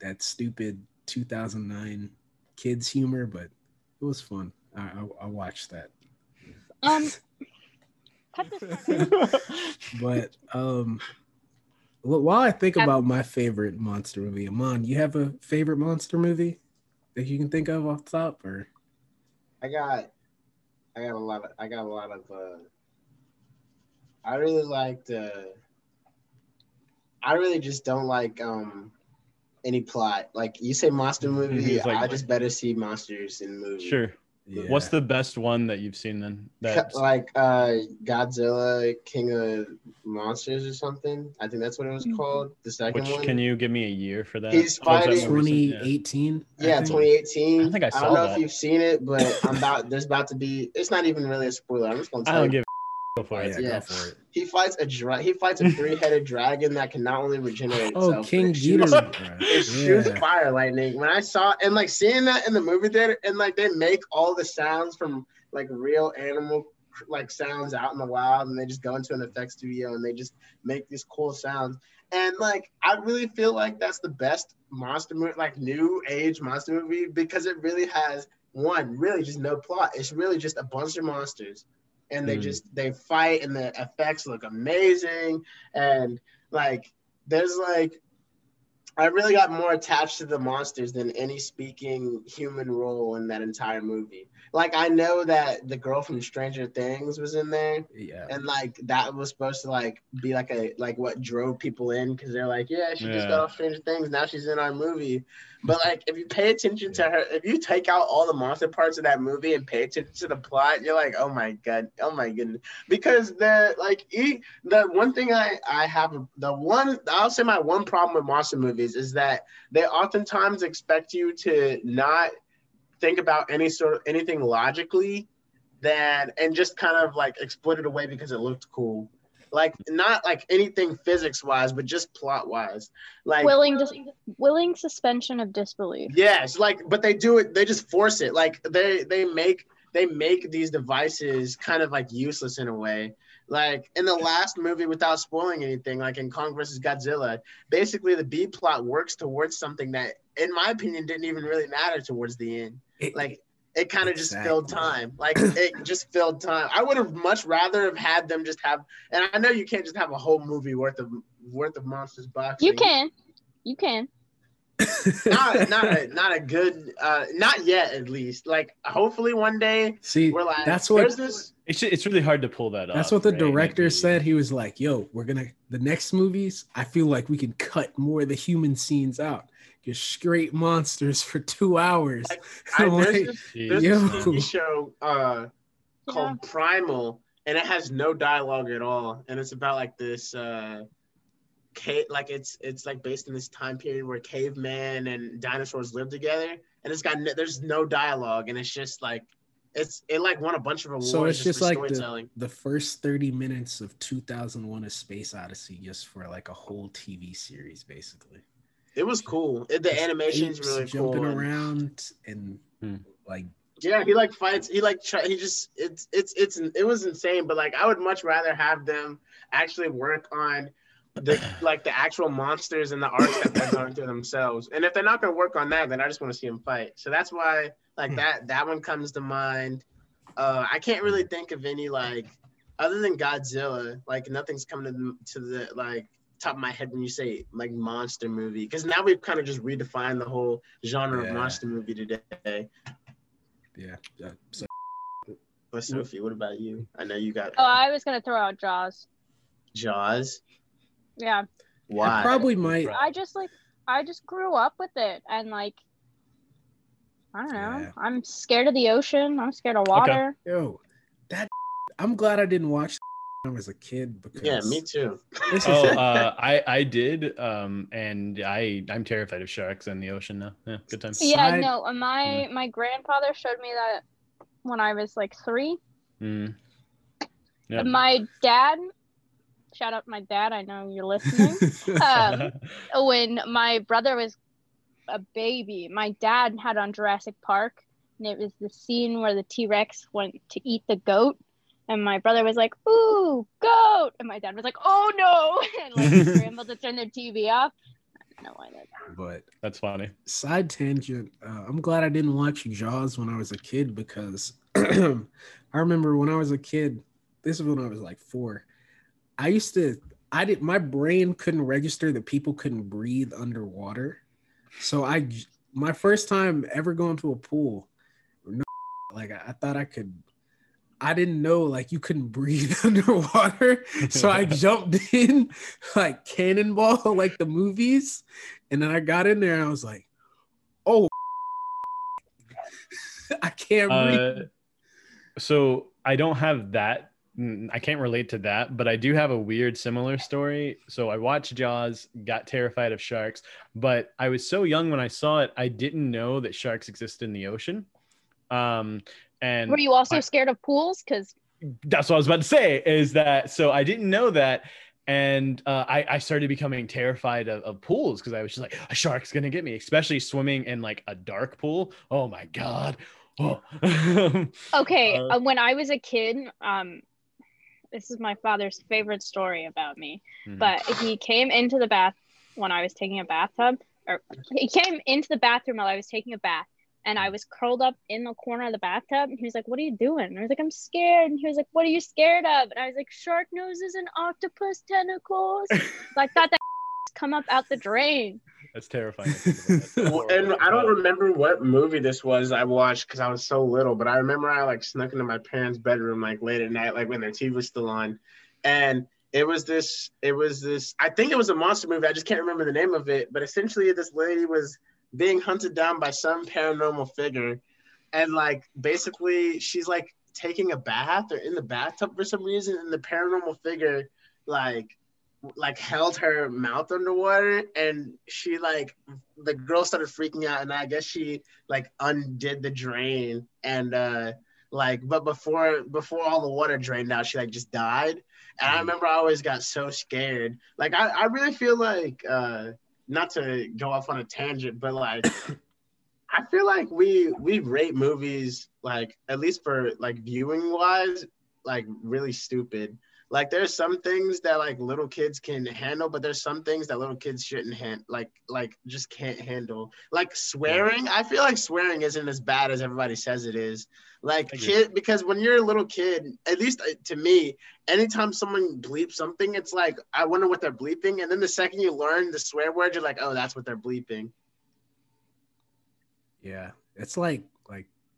that stupid 2009 kids humor, but it was fun. I, I, I watched that. Um, cut this part out. But um, wh- while I think about my favorite monster movie, Amon, you have a favorite monster movie that you can think of off the top, or I got, I got a lot of, I got a lot of. uh I really liked. uh I really just don't like um any plot. Like you say, monster movie, like- I just better see monsters in movies. Sure. Yeah. What's the best one that you've seen then? That like uh Godzilla King of Monsters or something. I think that's what it was Mhm. called. The second which one. can you give me a year for that? He's Or that fighting- more recent? Yeah. 2018? I yeah, think. 2018. I don't think I I don't know that. if you've seen it, but I'm about there's about to be it's not even really a spoiler. I'm just gonna I tell don't you. give a go for it. yeah, Yeah. go for it. He fights a dra- he fights a three-headed dragon that can not only regenerate Oh, itself, King but it shoots- Ghidorah. It shoots Yeah. fire lightning. When I saw and like seeing that in the movie theater, and like they make all the sounds from like real animal like sounds out in the wild, and they just go into an effects studio and they just make these cool sounds. And like I really feel like that's the best monster movie, like new age monster movie, because it really has one really just no plot. It's really just a bunch of monsters, and they Mm. just they fight, and the effects look amazing, and like there's like I really got more attached to the monsters than any speaking human role in that entire movie. Like I know that the girl from Stranger Things was in there, Yeah. and like that was supposed to like be like a like what drove people in because they're like, yeah, she just got off Stranger Things, now she's in our movie. But like if you pay attention to her, if you take out all the monster parts of that movie and pay attention to the plot, you're like, oh my god, oh my goodness, because the like e- the one thing I I have the one I'll say my one problem with monster movies is that they oftentimes expect you to not think about any sort of anything logically than and just kind of like exploit it away because it looked cool like not like anything physics wise but just plot wise like willing dis- willing suspension of disbelief. Yes, like, but they do it. They just force it. Like they they make they make these devices kind of like useless in a way. Like in the last movie, without spoiling anything, like in Kong versus Godzilla, basically the B plot works towards something that, in my opinion, didn't even really matter towards the end. Like it kind of just filled time. Like it just filled time. I would have much rather have had them just have. And I know you can't just have a whole movie worth of worth of monsters boxing You can, you can. Not not a, not a good uh not yet at least like hopefully one day See, we're like that's what this It's it's really hard to pull that off. that's what the right? director Like, said. He was like, "Yo, we're gonna the next movies. I feel like we can cut more of the human scenes out. Just straight monsters for two hours." Like, I, I'm there's like, this, there's Yo. this TV show uh Yeah. called Primal and it has no dialogue at all and it's about like this uh cave like it's it's like based in this time period where cavemen and dinosaurs live together and it's got no, there's no dialogue and it's just like it's it like won a bunch of awards So it's just for like the- the first 30 minutes of 2001 a space odyssey just for like a whole tv series basically It was cool. It, the Just animation's apes really cool. jumping and- around and Hmm. like Yeah, he like fights. He like try, he just it's it's it's it was insane. But like I would much rather have them actually work on the like the actual monsters and the arcs that they're going through themselves. And if they're not going to work on that, then I just want to see them fight. So that's why like Hmm. that that one comes to mind. Uh, I can't really think of any like other than Godzilla. Like nothing's coming to the, to the like top of my head when you say like monster movie because now we've kind of just redefined the whole genre Yeah. of monster movie today. yeah uh, so But Sophie, what about you? I know you got Oh, I was gonna throw out Jaws. Jaws. Yeah, Why? I probably might I just like I just grew up with it, and like I don't know. Yeah. I'm scared of the ocean. I'm scared of water. yo that i'm glad i didn't watch when i was a kid because yeah, me too. this is Oh, uh, I I did, um, and I I'm terrified of sharks in the ocean now. Yeah, good times. Yeah, Side- no. uh, My my grandfather showed me that when I was like three. Mm. Yeah. My dad, shout out my dad. I know you're listening. um, when my brother was a baby, my dad had on Jurassic Park, and it was the scene where the T Rex went to eat the goat, and my brother was like, "Ooh, goat!" and my dad was like, "Oh no!" and like scrambled to turn their TV off. I don't know why that. but That's funny. side tangent uh, i'm glad i didn't watch jaws when i was a kid because i remember when i was a kid this is when i was like four i used to i did my brain couldn't register that people couldn't breathe underwater so I my first time ever going to a pool no, like I, I thought i could i didn't know like you couldn't breathe underwater so I jumped in like cannonball, like the movies, and then I got in there and I was like, "Oh." I can't Uh, so I don't have that. I can't relate to that, but I do have a weird similar story. So I watched Jaws, got terrified of sharks, but I was so young when I saw it, I didn't know that sharks exist in the ocean. Um, and Were you also I- scared of pools? Because that's what I was about to say is that so I didn't know that. And uh, I, I started becoming terrified of, of pools because I was just like, a shark's gonna get me, especially swimming in like a dark pool. Oh my god. Oh. okay, Uh, uh, when I was a kid, um, this is my father's favorite story about me. Mhm. But he came into the bath when I was taking a bathtub, or he came into the bathroom while I was taking a bath, and I was curled up in the corner of the bathtub. And he was like, "What are you doing?" And I was like, "I'm scared." And he was like, "What are you scared of?" And I was like, "Shark noses and octopus tentacles." I thought that come up out the drain. That's terrifying. and I don't remember what movie this was I watched because I was so little, but I remember I like snuck into my parents' bedroom like late at night, like when their TV was still on, and it was this, it was this. I think it was a monster movie. I just can't remember the name of it, but essentially this lady was being hunted down by some paranormal figure, and like basically she's like taking a bath or in the bathtub for some reason, and the paranormal figure like like held her mouth underwater and she like the girl started freaking out and i guess she like undid the drain and uh like but before before all the water drained out she like just died. And i Mhm. remember i always got so scared. Like i, I really feel like uh not to go off on a tangent but like i feel like we we rate movies like at least for like viewing wise like really stupid like there's some things that like little kids can handle but there's some things that little kids shouldn't hand like like just can't handle. Like swearing i feel like swearing isn't as bad as everybody says it is. Like kid because when you're a little kid at least uh, to me anytime someone bleeps something it's like i wonder what they're bleeping and then the second you learn the swear word you're like oh that's what they're bleeping. Yeah, it's like like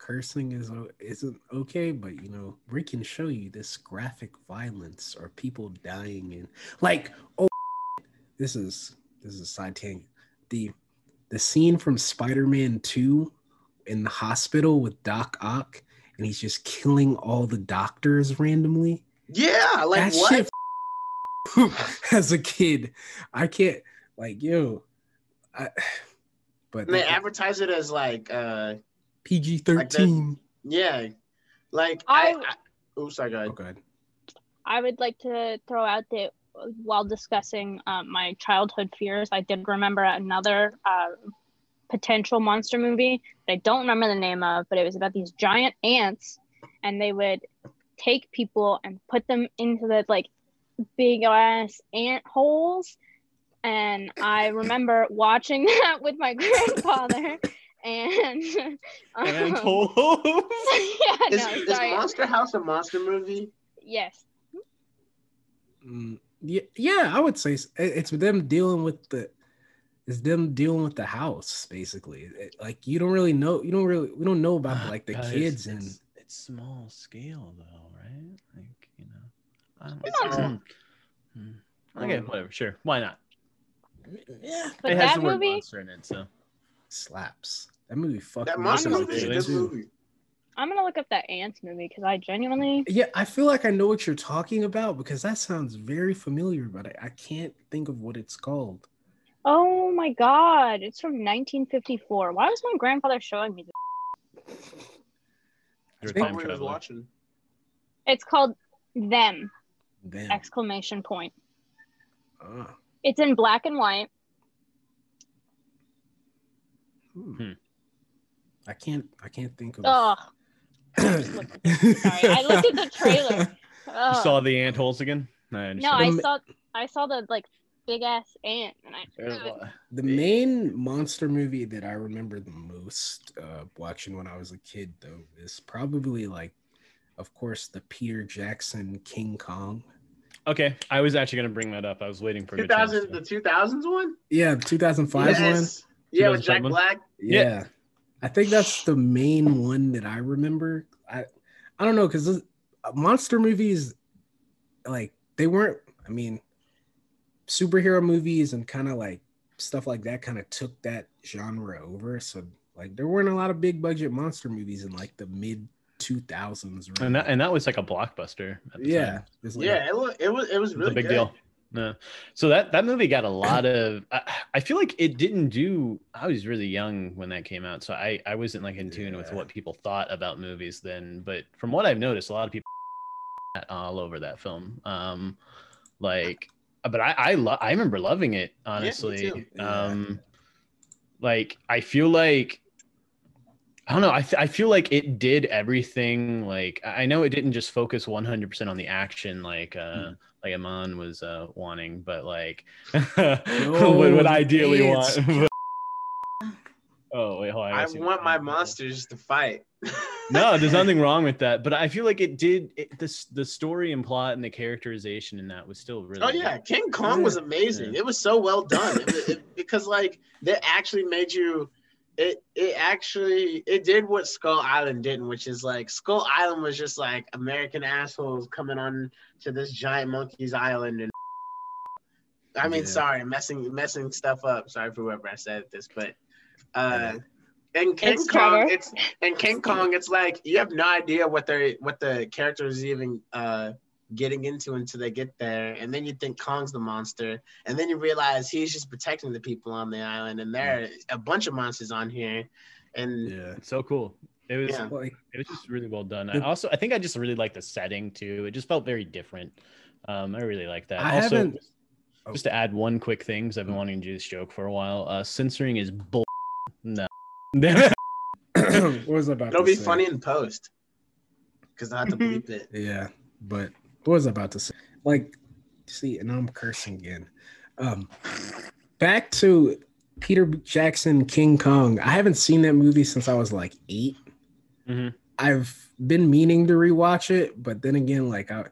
cursing is isn't okay, but you know we can show you this graphic violence or people dying and like oh this is this is a side tangent. The the scene from Spider-Man 2 in the hospital with Doc Ock and he's just killing all the doctors randomly. yeah like that what shit as a kid. I can't like yo I but and they that- advertise it as like uh PG thirteen. yeah like i, I- I oops sorry go ahead. Okay. I would like to throw out that uh, while discussing um, my childhood fears, I did remember another uh, potential monster movie that I don't remember the name of, but it was about these giant ants, and they would take people and put them into the like big ass ant holes. And I remember watching that with my grandfather, and um, And told. yeah, Is, no, is. Monster House a monster movie? yes, Mm, yeah, yeah, I would say s- it's them dealing with the it's them dealing with the house basically. It- like you don't really know, you don't really we don't know about like the But it's- kids and it's, it's small scale though, right? Like you know, I don't know. all- Hmm. Okay, Um, whatever. Sure, why not? yeah, But it has that the word movie- monster in it, so slaps. That movie fucked That me monster up as a movie is a kid, good too. movie. I'm gonna look up that ants movie because I genuinely Yeah, I feel like I know what you're talking about because that sounds very familiar, but I, I can't think of what it's called. Oh my god, it's from 1954. Why was my grandfather showing me this? you're a time was watching. It's called Them! Then Exclamation point. ah, It's in black and white. hmm. I can't I can't think of Ugh. Sorry, I looked at the trailer. You saw the ant holes again? I no. I saw I saw the like big ass ant and I The main monster movie that I remember the most uh, watching when I was a kid, though, is probably like, of course, the Peter Jackson King Kong. Okay, I was actually gonna bring that up. I was waiting for a good 2000, the 2000s one? Yeah, the 2005 one. Yeah, with Jack? Black. Yeah. Yeah. I think that's the main one that I remember. I I don't know because monster movies, like they weren't. I mean, superhero movies and kind of like stuff like that kind of took that genre over. So Like there weren't a lot of big budget monster movies in like the mid two thousands. And that and that was like a blockbuster. At the yeah, time. it was like Yeah, it was it was it was It was really a big good. deal. No. So that that movie got a lot of. I, I feel like it didn't do. I was really young when that came out, so I I wasn't like in tune with what people thought about movies then. But from what I've noticed, a lot of people all over that film. Um, like, but I I lo- I remember loving it honestly. Yeah. Um, like I feel like. I don't know. I, th- I feel like it did everything. Like I know it didn't just focus 100% on the action, like uh, Hmm. Like Amon was uh, wanting, but like what would ideally want. oh wait, hold on. I gotta want my what- monsters to fight. No, there's nothing wrong with that, but I feel like it did. It, this the story and plot and the characterization in that was still really. Oh yeah, good. King Kong was amazing. It was so well done It- it- because like they actually made you. It it actually it did what Skull Island didn't, which is like Skull Island was just like American assholes coming on to this giant monkey's island and. I mean, Yeah. sorry, messing messing stuff up. Sorry for whoever I said this, but uh, Yeah. and King It's Kong, Trevor. it's and King Kong, it's like you have no idea what they what the character is even uh getting into until they get there, and then you think Kong's the monster, and then you realize he's just protecting the people on the island, and there are a bunch of monsters on here, and yeah. So cool. It was Yeah. It was just really well done. I also I think I just really like the setting too. It just felt very different. Um, I really like that. I also, haven't- oh. just to add one quick thing, because I've been wanting to do this joke for a while. Uh, censoring is bull. No. what was I about it'll be say? funny in post because I have to bleep it. Yeah, but what was I about to say? Like, see, and I'm cursing again. Um, back to Peter Jackson King Kong. I haven't seen that movie since I was like 8 Mhm. I've been meaning to rewatch it, but then again, like I,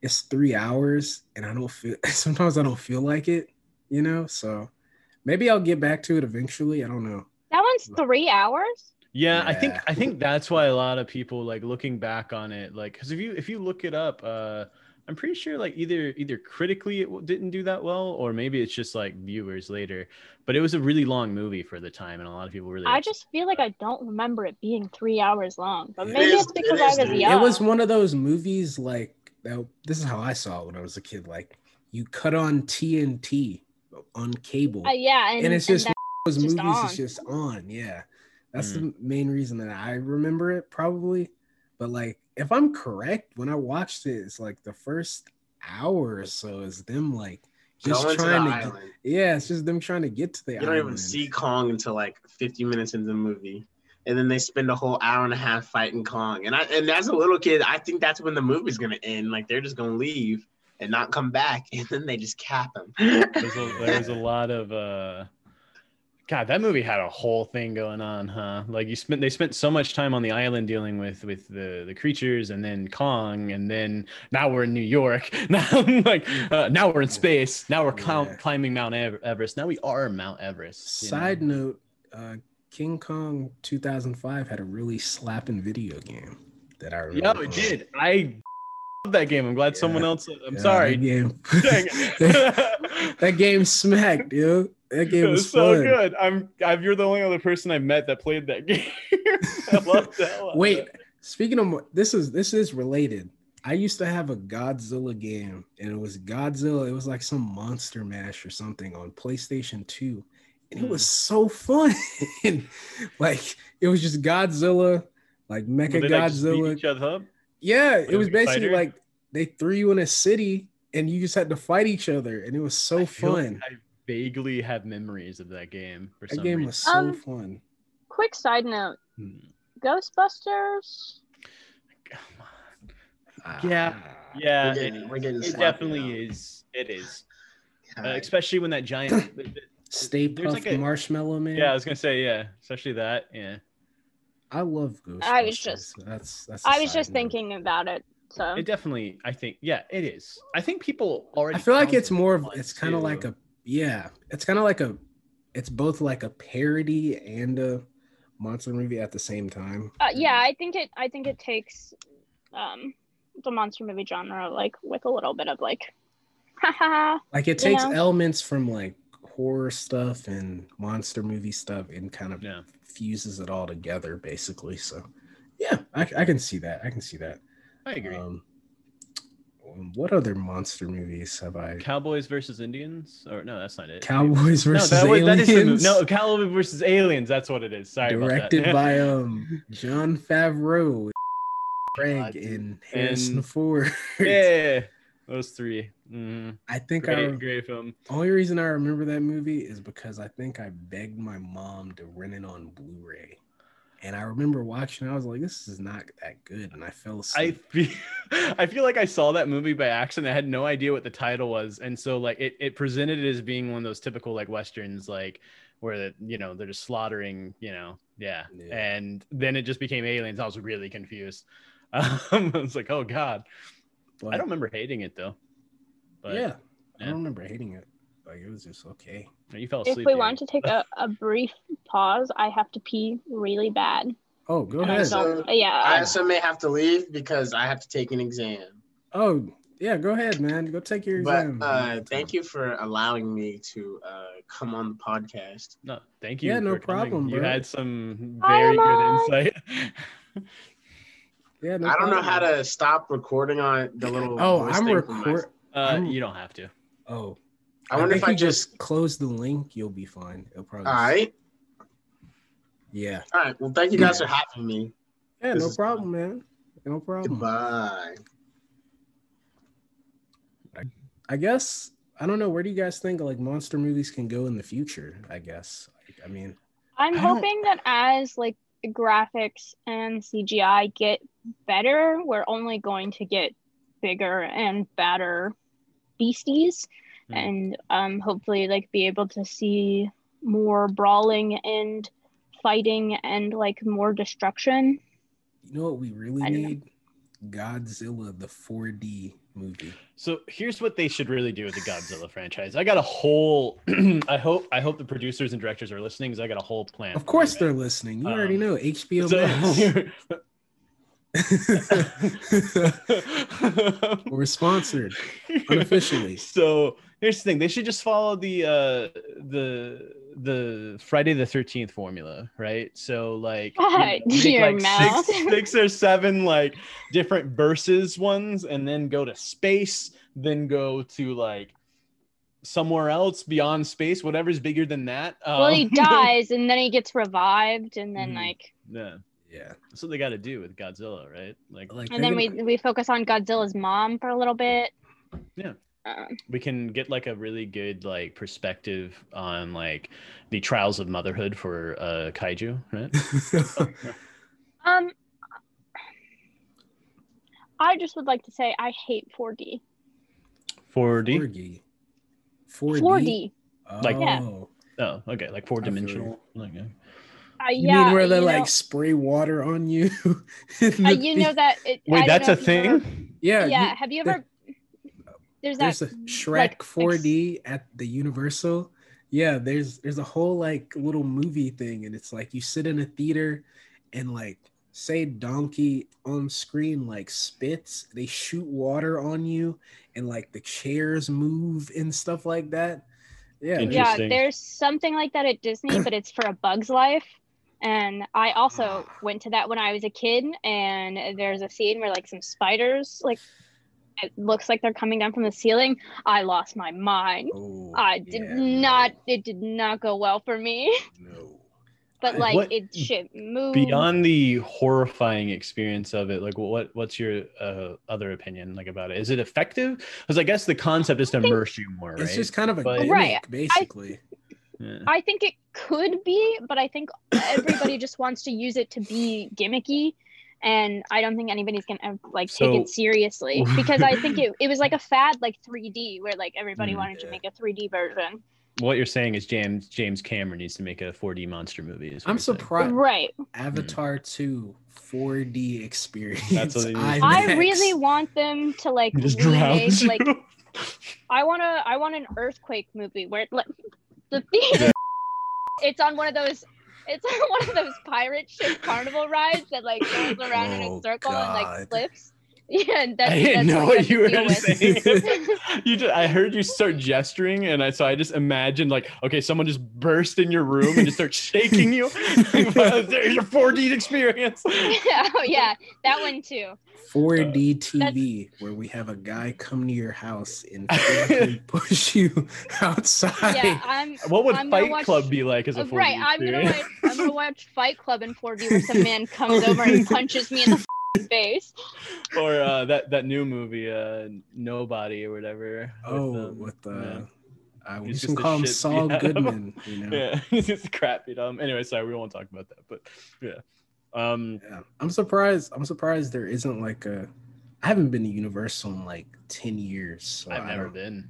it's three hours, and I don't feel. Sometimes I don't feel like it, you know. So maybe I'll get back to it eventually. I don't know. That one's three hours. Yeah, I think I think that's why a lot of people like looking back on it, like because if you if you look it up, uh, I'm pretty sure like either either critically it w- didn't do that well, or maybe it's just like viewers later. But it was a really long movie for the time, and a lot of people really. I just feel like I don't remember it being three hours long, but maybe is- it's because it I was three- young. It was one of those movies like that. This is how I saw it when I was a kid. Like you cut on TNT on cable, Uh, yeah, and, and it's just that- those just movies on. is just on. Yeah, that's Mm. the main reason that I remember it probably. But like, if I'm correct, when I watched it, it's like the first hour or so is them like just Going to the trying to. get, yeah, it's just them trying to get to the You island. don't even see Kong until like 50 minutes into the movie. And then they spend a whole hour and a half fighting Kong. And I and as a little kid, I think that's when the movie's gonna end. Like they're just gonna leave and not come back, and then they just cap him. There's a, there was a lot of uh God, that movie had a whole thing going on, huh? Like you spent they spent so much time on the island dealing with with the the creatures and then Kong and then now we're in New York. Now like uh, now we're in space. Now we're clou- Yeah. climbing Mount Everest. Now we are Mount Everest. you know? Side note: uh, King Kong 2005 had a really slapping video game that I remember. Yeah, it did. I love that game. I'm glad someone else I'm Yeah, sorry. That game, that game smacked, dude. That game was was so fun. good. I'm, I'm. You're the only other person I've met that played that game. I love that. Wait, speaking of this is this is related. I used to have a Godzilla game, and it was Godzilla. It was like some Monster Mash or something on PlayStation 2, and it Hmm. was so fun. like it was just Godzilla, like Mecha they, like, Godzilla. each other up? Yeah, it was basically fighter? like they threw you in a city, and you just had to fight each other, and it was so I feel like fun. I vaguely have memories of that game for That some game reason. was so Um, fun. Quick side note: Hmm. Ghostbusters. Come on. Yeah. Ah. Yeah, We're getting- it, we're getting it definitely now. is. It is, uh, especially when that giant. Stay There's Puft like a- Marshmallow Man. yeah, I was gonna say yeah, especially that. Yeah. I love Ghostbusters. I was just- that's that's. a I was just note. thinking about it. So It definitely, I think, yeah, it is. I think people already. I feel like it's more of it's kind of like a yeah, it's kind of like a it's both like a parody and a monster movie at the same time. uh, yeah, I think it. I think it takes um the monster movie genre like with a little bit of like, haha. Like it You takes know? elements from like horror stuff and monster movie stuff and kind of Yeah. fuses it all together basically. So yeah, I, I can see that. I can see that. I agree. Um, what other monster movies have I? Cowboys versus Indians, or no, that's not it. Cowboys no, versus that, was- that is. Aliens. No, Cowboys versus Aliens. That's what it is. Sorry directed by um Jon Favreau, Craig, God. and Harrison And- Ford. yeah, those 3 Mhm. I think I Great, great film. only reason I remember that movie is because I think I begged my mom to rent it on Blu-ray. And I remember watching, I was like, this is not that good. And I fell I feel, I feel like I saw that movie by accident. I had no idea what the title was, and so like it, it presented it as being one of those typical like westerns, like where the, you know they're just slaughtering, you know, yeah. Yeah. And then it just became aliens. I was really confused. Um, I was like, oh god. but I don't remember hating it though. But yeah, I don't remember hating it. Like it was just okay. you fell If we want to take a, a brief pause, I have to pee really bad. Oh, go ahead. So- yeah. I also may have to leave because I have to take an exam. Oh, yeah, go ahead, man. Go take your But exam. uh, thank you for allowing me to uh, come on the podcast. No, thank you. Yeah, no for coming. problem, You had some Hi, very good insight. Yeah, no I don't know how to stop recording on the little. Oh, voice I'm thing from my- record. uh, you don't have to. Oh, I wonder if think I you just. just close the link. You'll be fine. It'll probably. All right. Yeah. All right. Well, thank you guys for having me. Yeah, This no is problem, man. No problem. Goodbye. I guess I don't know. Where do you guys think like monster movies can go in the future? I guess. Like, I mean, I'm I don't- hoping that as like graphics and CGI get better, we're only going to get bigger and badder beasties, Hmm. and um, hopefully like be able to see more brawling and fighting and like more destruction. you know what we really I know. need? Godzilla, the 4D movie. So here's what they should really do with the Godzilla franchise. I got a whole. I hope. I hope the producers and directors are listening because I got a whole plan. Of course, they're listening. You already Um, know HBO So- Max. We're sponsored unofficially. So here's the thing: they should just follow the uh, the the Friday the Thirteenth formula, right? So like, you know, make, like, six, six or seven like different verses ones, and then go to space, then go to like somewhere else beyond space, whatever's bigger than that. well, he Um, dies and then he gets revived, and then Mhm. like, yeah, Yeah. that's what they got to do with Godzilla, right? Like, Like and then we gonna- we focus on Godzilla's mom for a little bit. Yeah. Um, we can get like a really good like perspective on like the trials of motherhood for uh kaiju right Um, I just would like to say I hate 4D. 4d 4D. 4D. 4D. Like- Yeah. Oh. oh okay like four dimensional like uh, Uh, You yeah, mean where they like know, spray water on you? uh, you know that. It, wait that's know a if you've ever- thing Yeah. yeah. you- have you ever? There's that. there's a Shrek like, 4D at the Universal. Yeah, there's there's a whole like little movie thing, and it's like you sit in a theater and like say Donkey on screen like spits, they shoot water on you, and like the chairs move and stuff like that. Yeah, yeah, there's something like that at Disney, but it's for a Bug's Life. And I also went to that when I was a kid. And there's a scene where like some spiders, like it looks like they're coming down from the ceiling. I lost my mind. Oh, I did yeah, not. It did not go well for me. No. But like What- it should move. beyond the horrifying experience of it like what what's your uh, other opinion like about it is it effective because i guess the concept is to immerse you more right It's just kind of a But- gimmick, Right, I- basically. Yeah. I think it could be, but I think everybody just wants to use it to be gimmicky. And I don't think anybody's gonna like take it seriously because I think it, it was like a fad like 3D where like everybody Mm, wanted to make a 3D version. what you're saying is james james cameron needs to make a 4d monster movie is what I'm you're saying. surprised. Right. Avatar 2 4D experience. That's what. I really want them to like just remake like I want to I want an earthquake movie where it, like the theater it's on one of those it's on one of those pirate ship carnival rides that like goes around in Oh, a circle and like God. flips. Yeah, that's, I didn't that's know what what you you were have to deal with. saying. you just, I heard you start gesturing, and I so I just imagined like, okay, someone just burst in your room and just start shaking you. There's your 4D experience. oh yeah, that one too. 4D TV, where we have a guy come to your house and push you outside. Yeah, I'm What would I'm Fight watch- Club be like as a uh, 4D right. I'm gonna experience? watch, I'm gonna watch Fight Club in 4D where some man comes over and punches me in the f***ing face. or uh, that that new movie, uh, Nobody or whatever. with, oh, um, with yeah. uh, I we just just call him shit Saul beat out of him. Goodman. You know, yeah, it's just crappy. Um. Anyway, sorry, we won't talk about that. But yeah. Um. Yeah. I'm surprised. I'm surprised there isn't like a. I haven't been to Universal in like ten years. So I've never been.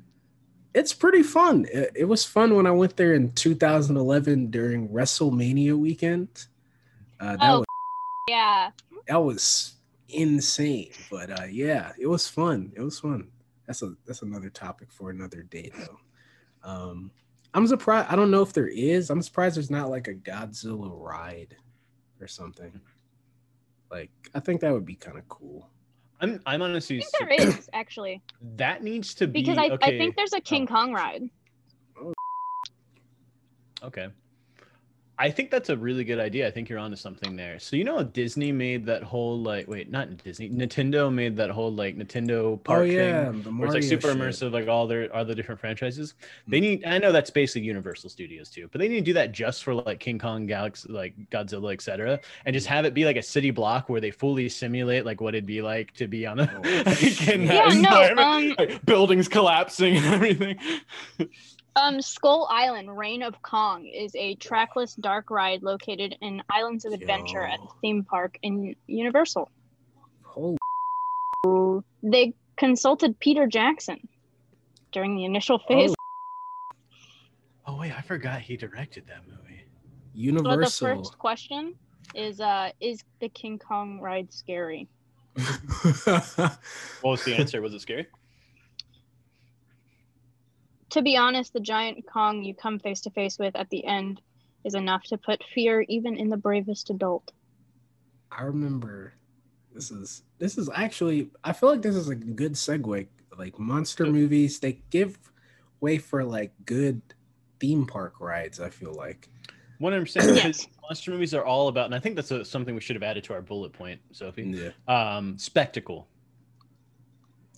It's pretty fun. It, it was fun when I went there in 2011 during WrestleMania weekend. Uh, that Oh. was Yeah. that was insane. But uh, yeah, it was fun. It was fun. That's a that's another topic for another day though. Um, I'm surprised. I don't know if there is. I'm surprised there's not like a Godzilla ride or something. Like I think that would be kind of cool. I'm. I'm honestly. I think there is actually That needs to be because I, okay. I think there's a King Kong ride. Okay. I think that's a really good idea. I think you're onto something there. So you know, Disney made that whole like wait, not Disney, Nintendo made that whole like Nintendo park oh yeah, thing. the Where it's like super shit. immersive, like all their all the different franchises. They Mm. need. I know that's basically Universal Studios too, but they need to do that just for like King Kong, Galaxy, like Godzilla, etc., and just have it be like a city block where they fully simulate like what it'd be like to be on a Oh, like, in Yeah, that no, um, like, buildings collapsing and everything. Um, Skull Island, Reign of Kong, is a trackless dark ride located in Islands of Adventure at the theme park in Universal. Holy They consulted Peter Jackson during the initial phase. Oh wait, I forgot he directed that movie. Universal. So the Universal. first question is, uh, is the King Kong ride scary? What was the answer? Was it scary? To be honest, the giant Kong you come face to face with at the end is enough to put fear even in the bravest adult. I remember this is this is actually I feel like this is a good segue. Like monster movies, they give way for like good theme park rides. I feel like One hundred percent. Yes. Because monster movies are all about, and I think that's a, something we should have added to our bullet point, Sophie. yeah, Um, spectacle.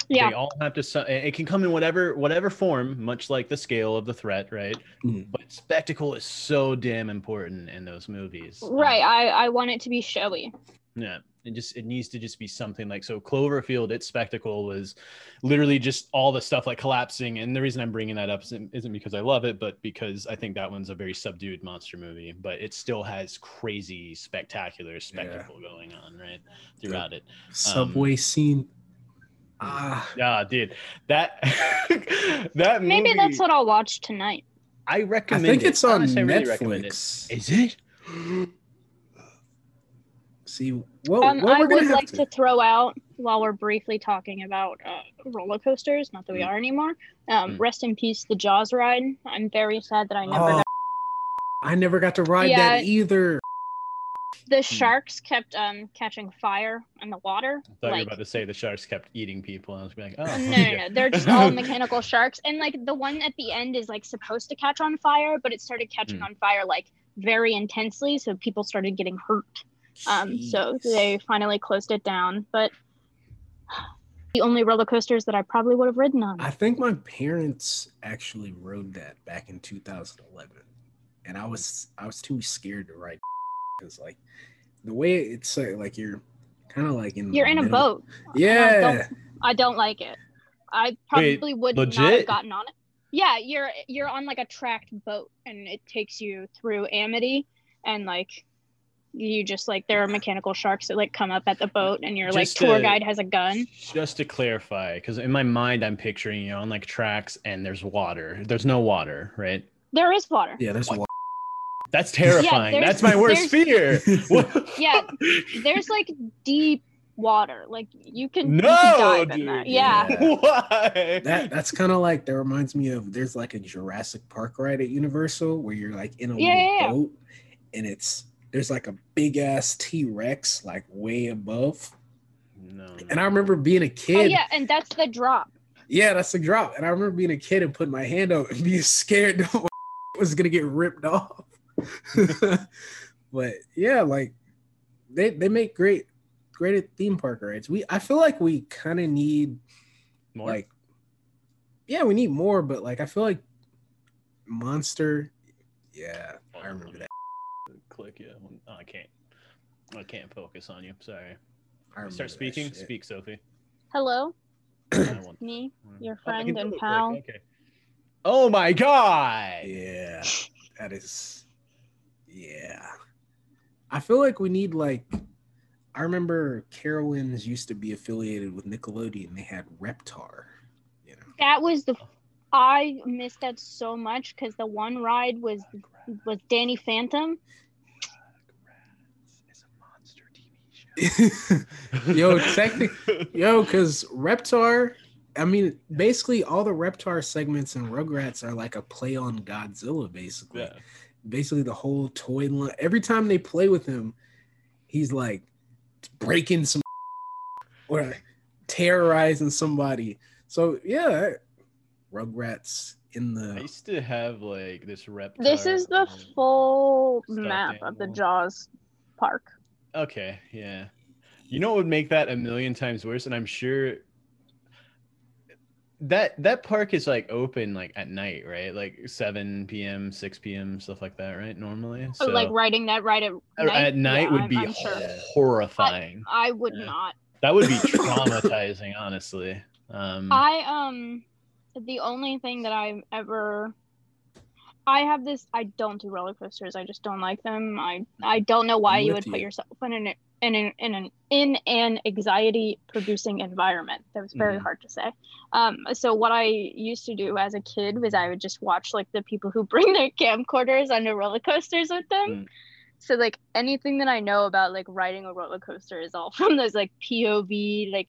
Yeah. They all have to. su- It can come in whatever whatever form, much like the scale of the threat, right? Mm. But spectacle is so damn important in those movies. Um, Right. I, I want it to be showy. Yeah. It just it needs to just be something like so. Cloverfield, its spectacle was literally just all the stuff like collapsing. And the reason I'm bringing that up isn't, isn't because I love it, but because I think that one's a very subdued monster movie. But it still has crazy, spectacular spectacle going on right throughout it. subway scene. Ah, Yeah, dude, that that Maybe that's what I'll watch tonight. I I recommend. think it. it's on Honestly, I really recommend it. It? See, what, Um, what I we're gonna would like to, to throw out while we're briefly talking about uh, roller coasters. Not that we Mm. are anymore. Um, Mm. Rest in peace, the Jaws ride. I'm very sad that I never. Oh, got... I never got to ride Yeah. that either. The sharks kept um catching fire in the water. I thought you were about to say the sharks kept eating people. and I was like, oh, no, no, no, they're just all mechanical sharks. And like the one at the end is like supposed to catch on fire, but it started catching Mm. on fire like very intensely, so people started getting hurt. Um, so they finally closed it down. But the only roller coasters that I probably would have ridden on. I think my parents actually rode that back in 2011, and I was I was too scared to ride because like the way it's uh, like you're kind of like in You're in a boat. Yeah, don't- I don't like it. I probably would not have gotten on it. Yeah, you're you're on like a tracked boat and it takes you through Amity and like you just like there are mechanical sharks that like come up at the boat and your like Just tour to- guide has a gun. Just to clarify, because in my mind I'm picturing you on like tracks and there's water. There's no water, right? There is water. yeah. There's What? Wa- That's terrifying. there's- That's my worst fear. Yeah, There's like deep water. Like you can, you No, can dive in dude. that. Yeah. Yeah. Why? that that's kind of like that reminds me of there's like a Jurassic Park ride at Universal where you're like in a Yeah, little yeah, yeah. boat and it's there's like a big ass T Rex like way above No. And I remember being a kid. Oh kid. yeah, and that's the drop. Yeah, that's the drop. And I remember being a kid and putting my hand out and being scared that my was gonna get ripped off. but yeah, like they they make great great at theme park rides. We I feel like we kind of need more. like yeah, we need more, but like I feel like Monster. Yeah, I oh, remember that. click. Yeah, oh, I can't. I can't focus on you. Sorry. I Start speaking. shit. Speak, Sophie. Hello, I me, your Oh, friend can and pal. Okay. Oh my god. Yeah, that is. Yeah, I feel like we need like. I remember Carowinds used to be affiliated with Nickelodeon. They had Reptar. You know. That was the. I missed that so much because the one ride was was Danny Phantom. It's a monster TV show. Yo, technic- Yo, because Reptar, I mean, basically all the Reptar segments in Rugrats are like a play on Godzilla, basically. Yeah. Basically, the whole toy line. Every time they play with him, he's like breaking some or terrorizing somebody. So, yeah, Rugrats in the. I used to have like this rep. This is the um, full Stuffed map of the. Jaws park. Okay, yeah. You know what would make that a million times worse, and I'm sure that that park is like open like at night, right? Like 7 p.m., 6 p.m., stuff like that, right? Normally, Oh, like riding that ride at night. at night Yeah, would I'm- be I'm sure. horrifying. I would Yeah. not. That would be traumatizing, honestly. Um, I um the only thing that I've ever I have this I don't do roller coasters. I just don't like them. I I don't know why you would put yourself in an in an in an in an anxiety producing environment. That was very Mhm. hard to say. Um so what I used to do as a kid was I would just watch like the people who bring their camcorders onto roller coasters with them. Mm. So like anything that I know about like riding a roller coaster is all from those like POV like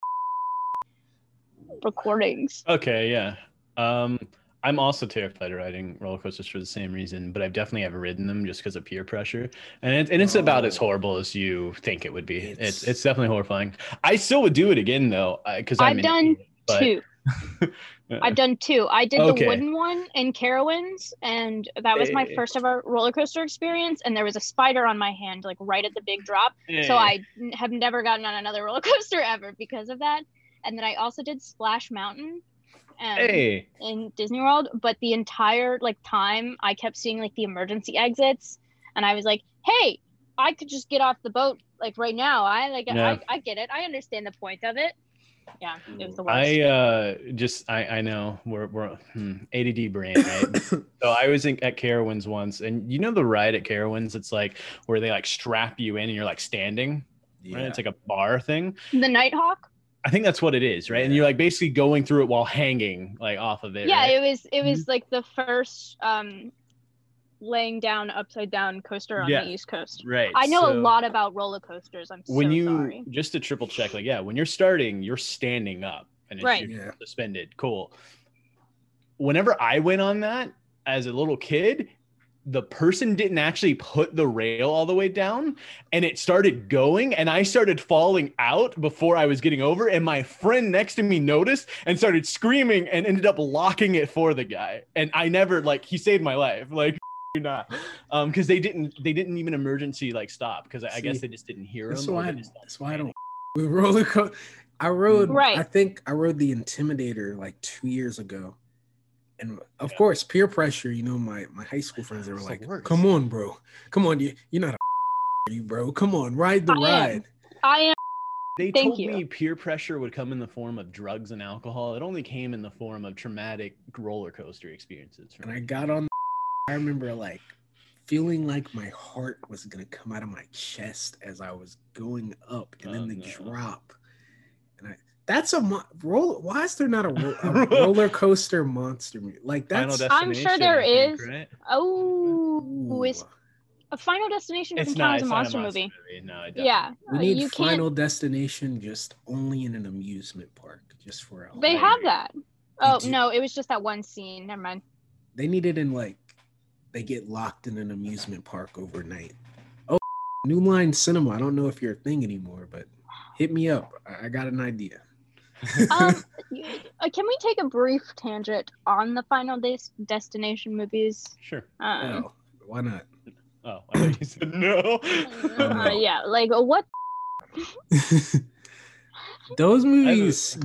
recordings. Okay, yeah. Um, I'm also terrified of riding roller coasters for the same reason, but I've definitely ever ridden them just because of peer pressure, and it, and it's about as Oh. horrible as you think it would be. It's It's- it's, definitely horrifying. I still would do it again though, uh, because I've I'm done idiot, two. Yeah. I've done two. I did Okay. the wooden one in Carowinds, and that was my first ever roller coaster experience. And there was a spider on my hand, like right at the big drop. So I have never gotten on another roller coaster ever because of that. And then I also did Splash Mountain. Um, Hey, in Disney World, but the entire like time I kept seeing like the emergency exits, and I was like, "Hey, I could just get off the boat like right now. I like Yeah. I, I get it. I understand the point of it." Yeah, it was the worst. I uh just I I know we're we're hmm, ADD brain, right? so I was in, at Carowinds once, and you know the ride at Carowinds, it's like where they like strap you in and you're like standing, right? It's like a bar thing. the Nighthawk. I think that's what it is, right? And you're like basically going through it while hanging like off of it. Yeah, right? it was it was like the first um laying down upside down coaster on Yeah. the East Coast. right. I know a lot about roller coasters. I'm When so you sorry. just to triple check, like yeah, when you're starting, you're standing up and it's Right. you're Yeah. suspended. Cool. Whenever I went on that as a little kid, the person didn't actually put the rail all the way down and it started going and I started falling out before I was getting over and my friend next to me noticed and started screaming and ended up locking it for the guy and I never like he saved my life like do not um because they didn't they didn't even emergency like stop because I, I guess they just didn't hear That's him why. just That's why I don't. With roller coaster, I rode. Right. I think I rode the Intimidator like two years ago, and of Yeah. course, peer pressure. You know, my my high school friends they were It's the like, worst. "Come on, bro. Come on, you you're not a you, bro. Come on, ride the I am. ride." I am They Thank told you. me peer pressure would come in the form of drugs and alcohol. It only came in the form of traumatic roller coaster experiences. for And I got on. I remember like feeling like my heart was gonna come out of my chest as I was going up, and Oh, then the no. drop. And I that's a mo- roller. Why is there not a, ro- a roller coaster monster movie? Like Final that's I'm sure Destination, there think, is. right? oh is a Final Destination It's doesn't count not, as a it's not monster a movie. No, it definitely- Yeah, We uh, need you Final can't. Destination just only in an amusement park, just for a They whole- have that. Oh no, it was just that one scene. Never mind. They need it in like they get locked in an amusement park overnight. Oh, New Line Cinema. I don't know if you're a thing anymore, but hit me up. I I got an idea. Um, uh, can we take a brief tangent on the Final Des- Destination movies? Sure. Um, Oh, why not? Oh, I thought you said no. uh, yeah, like what? those movies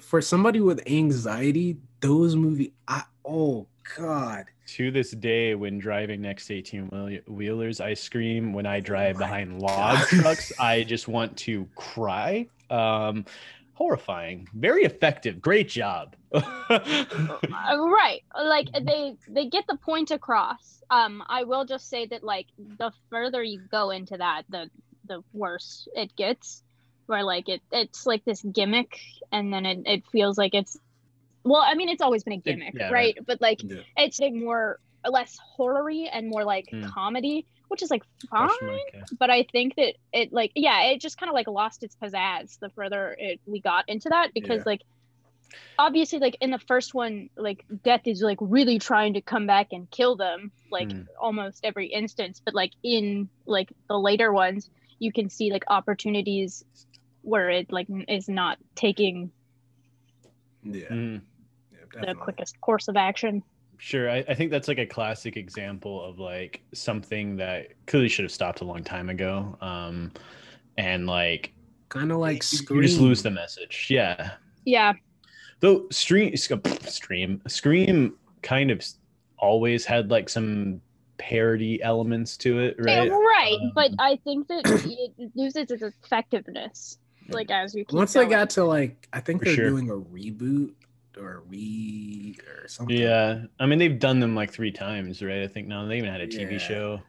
for somebody with anxiety, those movie I oh god. to this day, when driving next to 18 wheelers, I scream. When I drive my behind log trucks, I just want to cry. Um, horrifying. Very effective. Great job. Uh, right, like they they get the point across. Um, I will just say that like the further you go into that, the the worse it gets. Where like it it's like this gimmick, and then it, it feels like it's. Well, I mean, it's always been a gimmick, yeah, right? But like Yeah. it's like more less horror-y and more like Hmm. comedy, which is like fine. Mark, yeah. But I think that it like yeah, it just kind of like lost its pizzazz the further it we got into that because Yeah. like obviously like in the first one like death is like really trying to come back and kill them like Hmm. almost every instance but like in like the later ones you can see like opportunities where it like is not taking Yeah, Mm. yeah the quickest course of action Sure. I, I think that's like a classic example of like something that clearly should have stopped a long time ago. Um, and like Kind of like you Scream. just lose the message. Yeah. yeah Though stream stream scream kind of always had like some parody elements to it, Yeah, right? right but Um, i think that it loses its effectiveness like as you keep Once they going. got to like, I think For they're sure. doing a reboot or a re or something. Yeah. I mean they've done them like three times, right? I think now they even had a TV Yeah. show.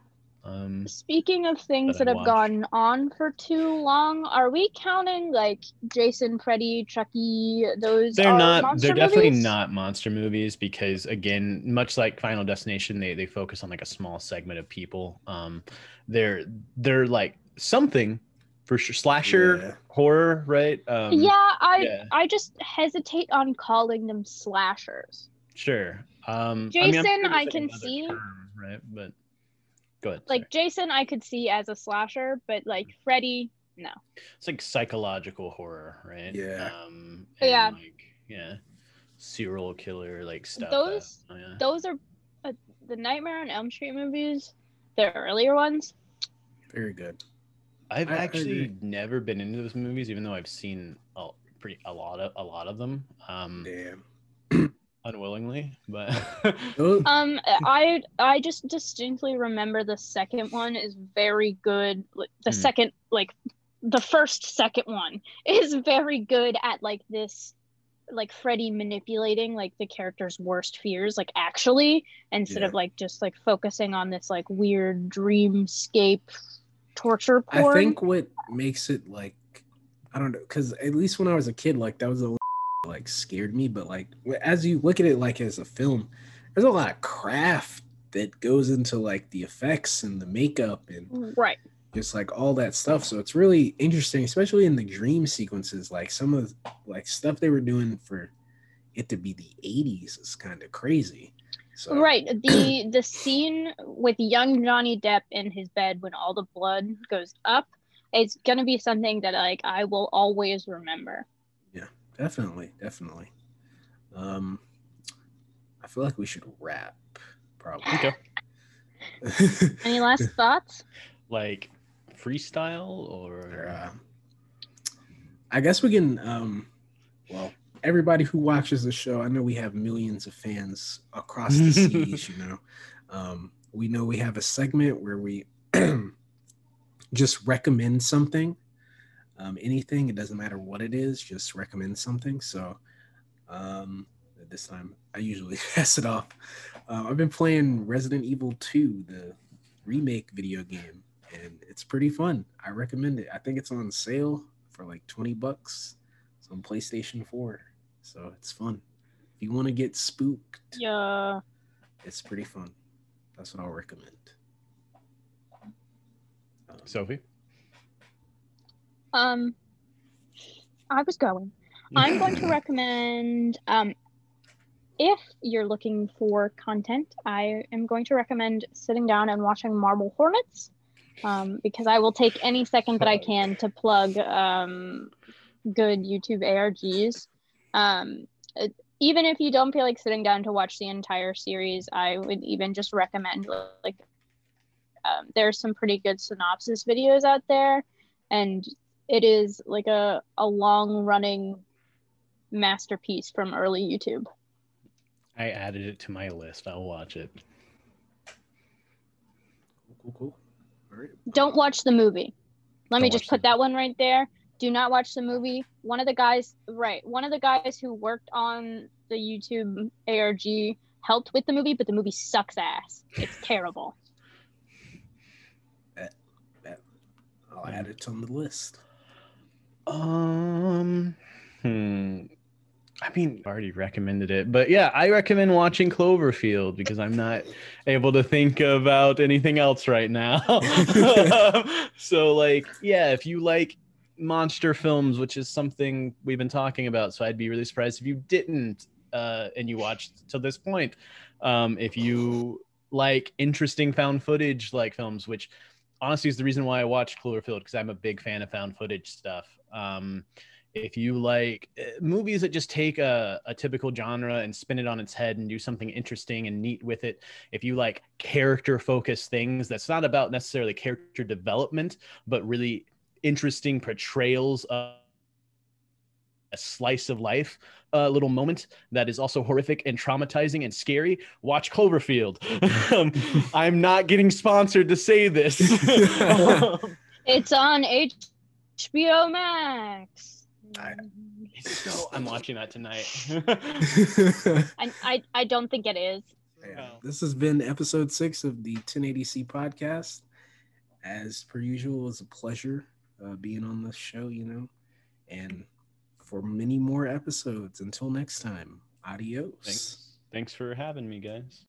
Um Speaking of things that that have watched. gone on for too long, are we counting like Jason, Freddy, Chucky? Those they're are not they're definitely movies? not monster movies because again much like final destination they they focus on like a small segment of people um they're they're like something for sure slasher Yeah. horror right um yeah, I yeah. I just hesitate on calling them slashers. sure um Jason, sure there's, I can see. term, right but go ahead Like sorry. Jason, I could see as a slasher, but like Freddy, no. it's like psychological horror right Yeah. um Yeah. like yeah serial killer like stuff Those- oh, yeah. Those are uh, the Nightmare on Elm Street movies. The earlier ones. Very good. I've I- I actually agree. never been into those movies, even though I've seen a pretty a lot of a lot of them, um, Damn. unwillingly. But Um, I I just distinctly remember the second one is very good. The Hmm. second, like the first second one is very good at like this, like Freddy manipulating like the character's worst fears, like actually, instead of like just like focusing on this like weird dreamscape torture porn. I think what makes it like I don't know because at least when I was a kid, like that was a like scared me. But like as you look at it like as a film, there's a lot of craft that goes into like the effects and the makeup and right. just like all that stuff. So it's really interesting, especially in the dream sequences. Like some of like stuff they were doing for it to be the 80s is kind of crazy. So Right. The the scene with young Johnny Depp in his bed when all the blood goes up, it's gonna be something that like I will always remember. Yeah, definitely, definitely. Um, I feel like we should wrap. Probably. okay, Any last thoughts? like freestyle Or, or uh, I guess we can. Um, well, everybody who watches the show, I know we have millions of fans across the seas. You know, um, we know we have a segment where we just recommend something, um, anything. It doesn't matter what it is. Just recommend something. So, um, this time I usually pass it off. Uh, I've been playing Resident Evil 2, the remake video game, and it's pretty fun. I recommend it. I think it's on sale for like 20 bucks. It's on PlayStation 4. So it's fun. If you want to get spooked, Yeah. it's pretty fun. That's what I'll recommend. Um, Sophie? Um I was going. I'm going to recommend um if you're looking for content, I am going to recommend sitting down and watching Marble Hornets. um, because I will take any second that I can to plug um, good YouTube ARGs. Um, it, even if you don't feel like sitting down to watch the entire series, I would even just recommend like um, there's some pretty good synopsis videos out there, and it is like a, a long running masterpiece from early YouTube. I added it to my list. I'll watch it. Cool, cool. cool. All right. Don't watch the movie. Let Don't me watch just the put that one right there. Do not watch the movie. One of the guys, right? One of the guys who worked on the YouTube ARG helped with the movie, but the movie sucks ass. It's terrible. I'll add it on the list. Um, hmm. I mean, I already recommended it, but yeah, I recommend watching Cloverfield because I'm not able to think about anything else right now. so, like, yeah, if you like monster films, which is something we've been talking about, so I'd be really surprised if you didn't uh, and you watched to this point. Um, if you like interesting found footage like films, which honestly is the reason why I watched Cloverfield because I'm a big fan of found footage stuff. Um, if you like uh, movies that just take a, a typical genre and spin it on its head and do something interesting and neat with it, if you like character focused things that's not about necessarily character development, but really interesting portrayals of a slice of life uh, little moment that is also horrific and traumatizing and scary, watch Cloverfield. um, I'm not getting sponsored to say this. It's on HBO Max. I- so I'm watching that tonight. I, I, I don't think it is. Yeah. This has been episode six of the 1080C podcast. As per usual, it was a pleasure uh, being on this show, you know, and for many more episodes. Until next time, adios. Thanks. Thanks for having me, guys.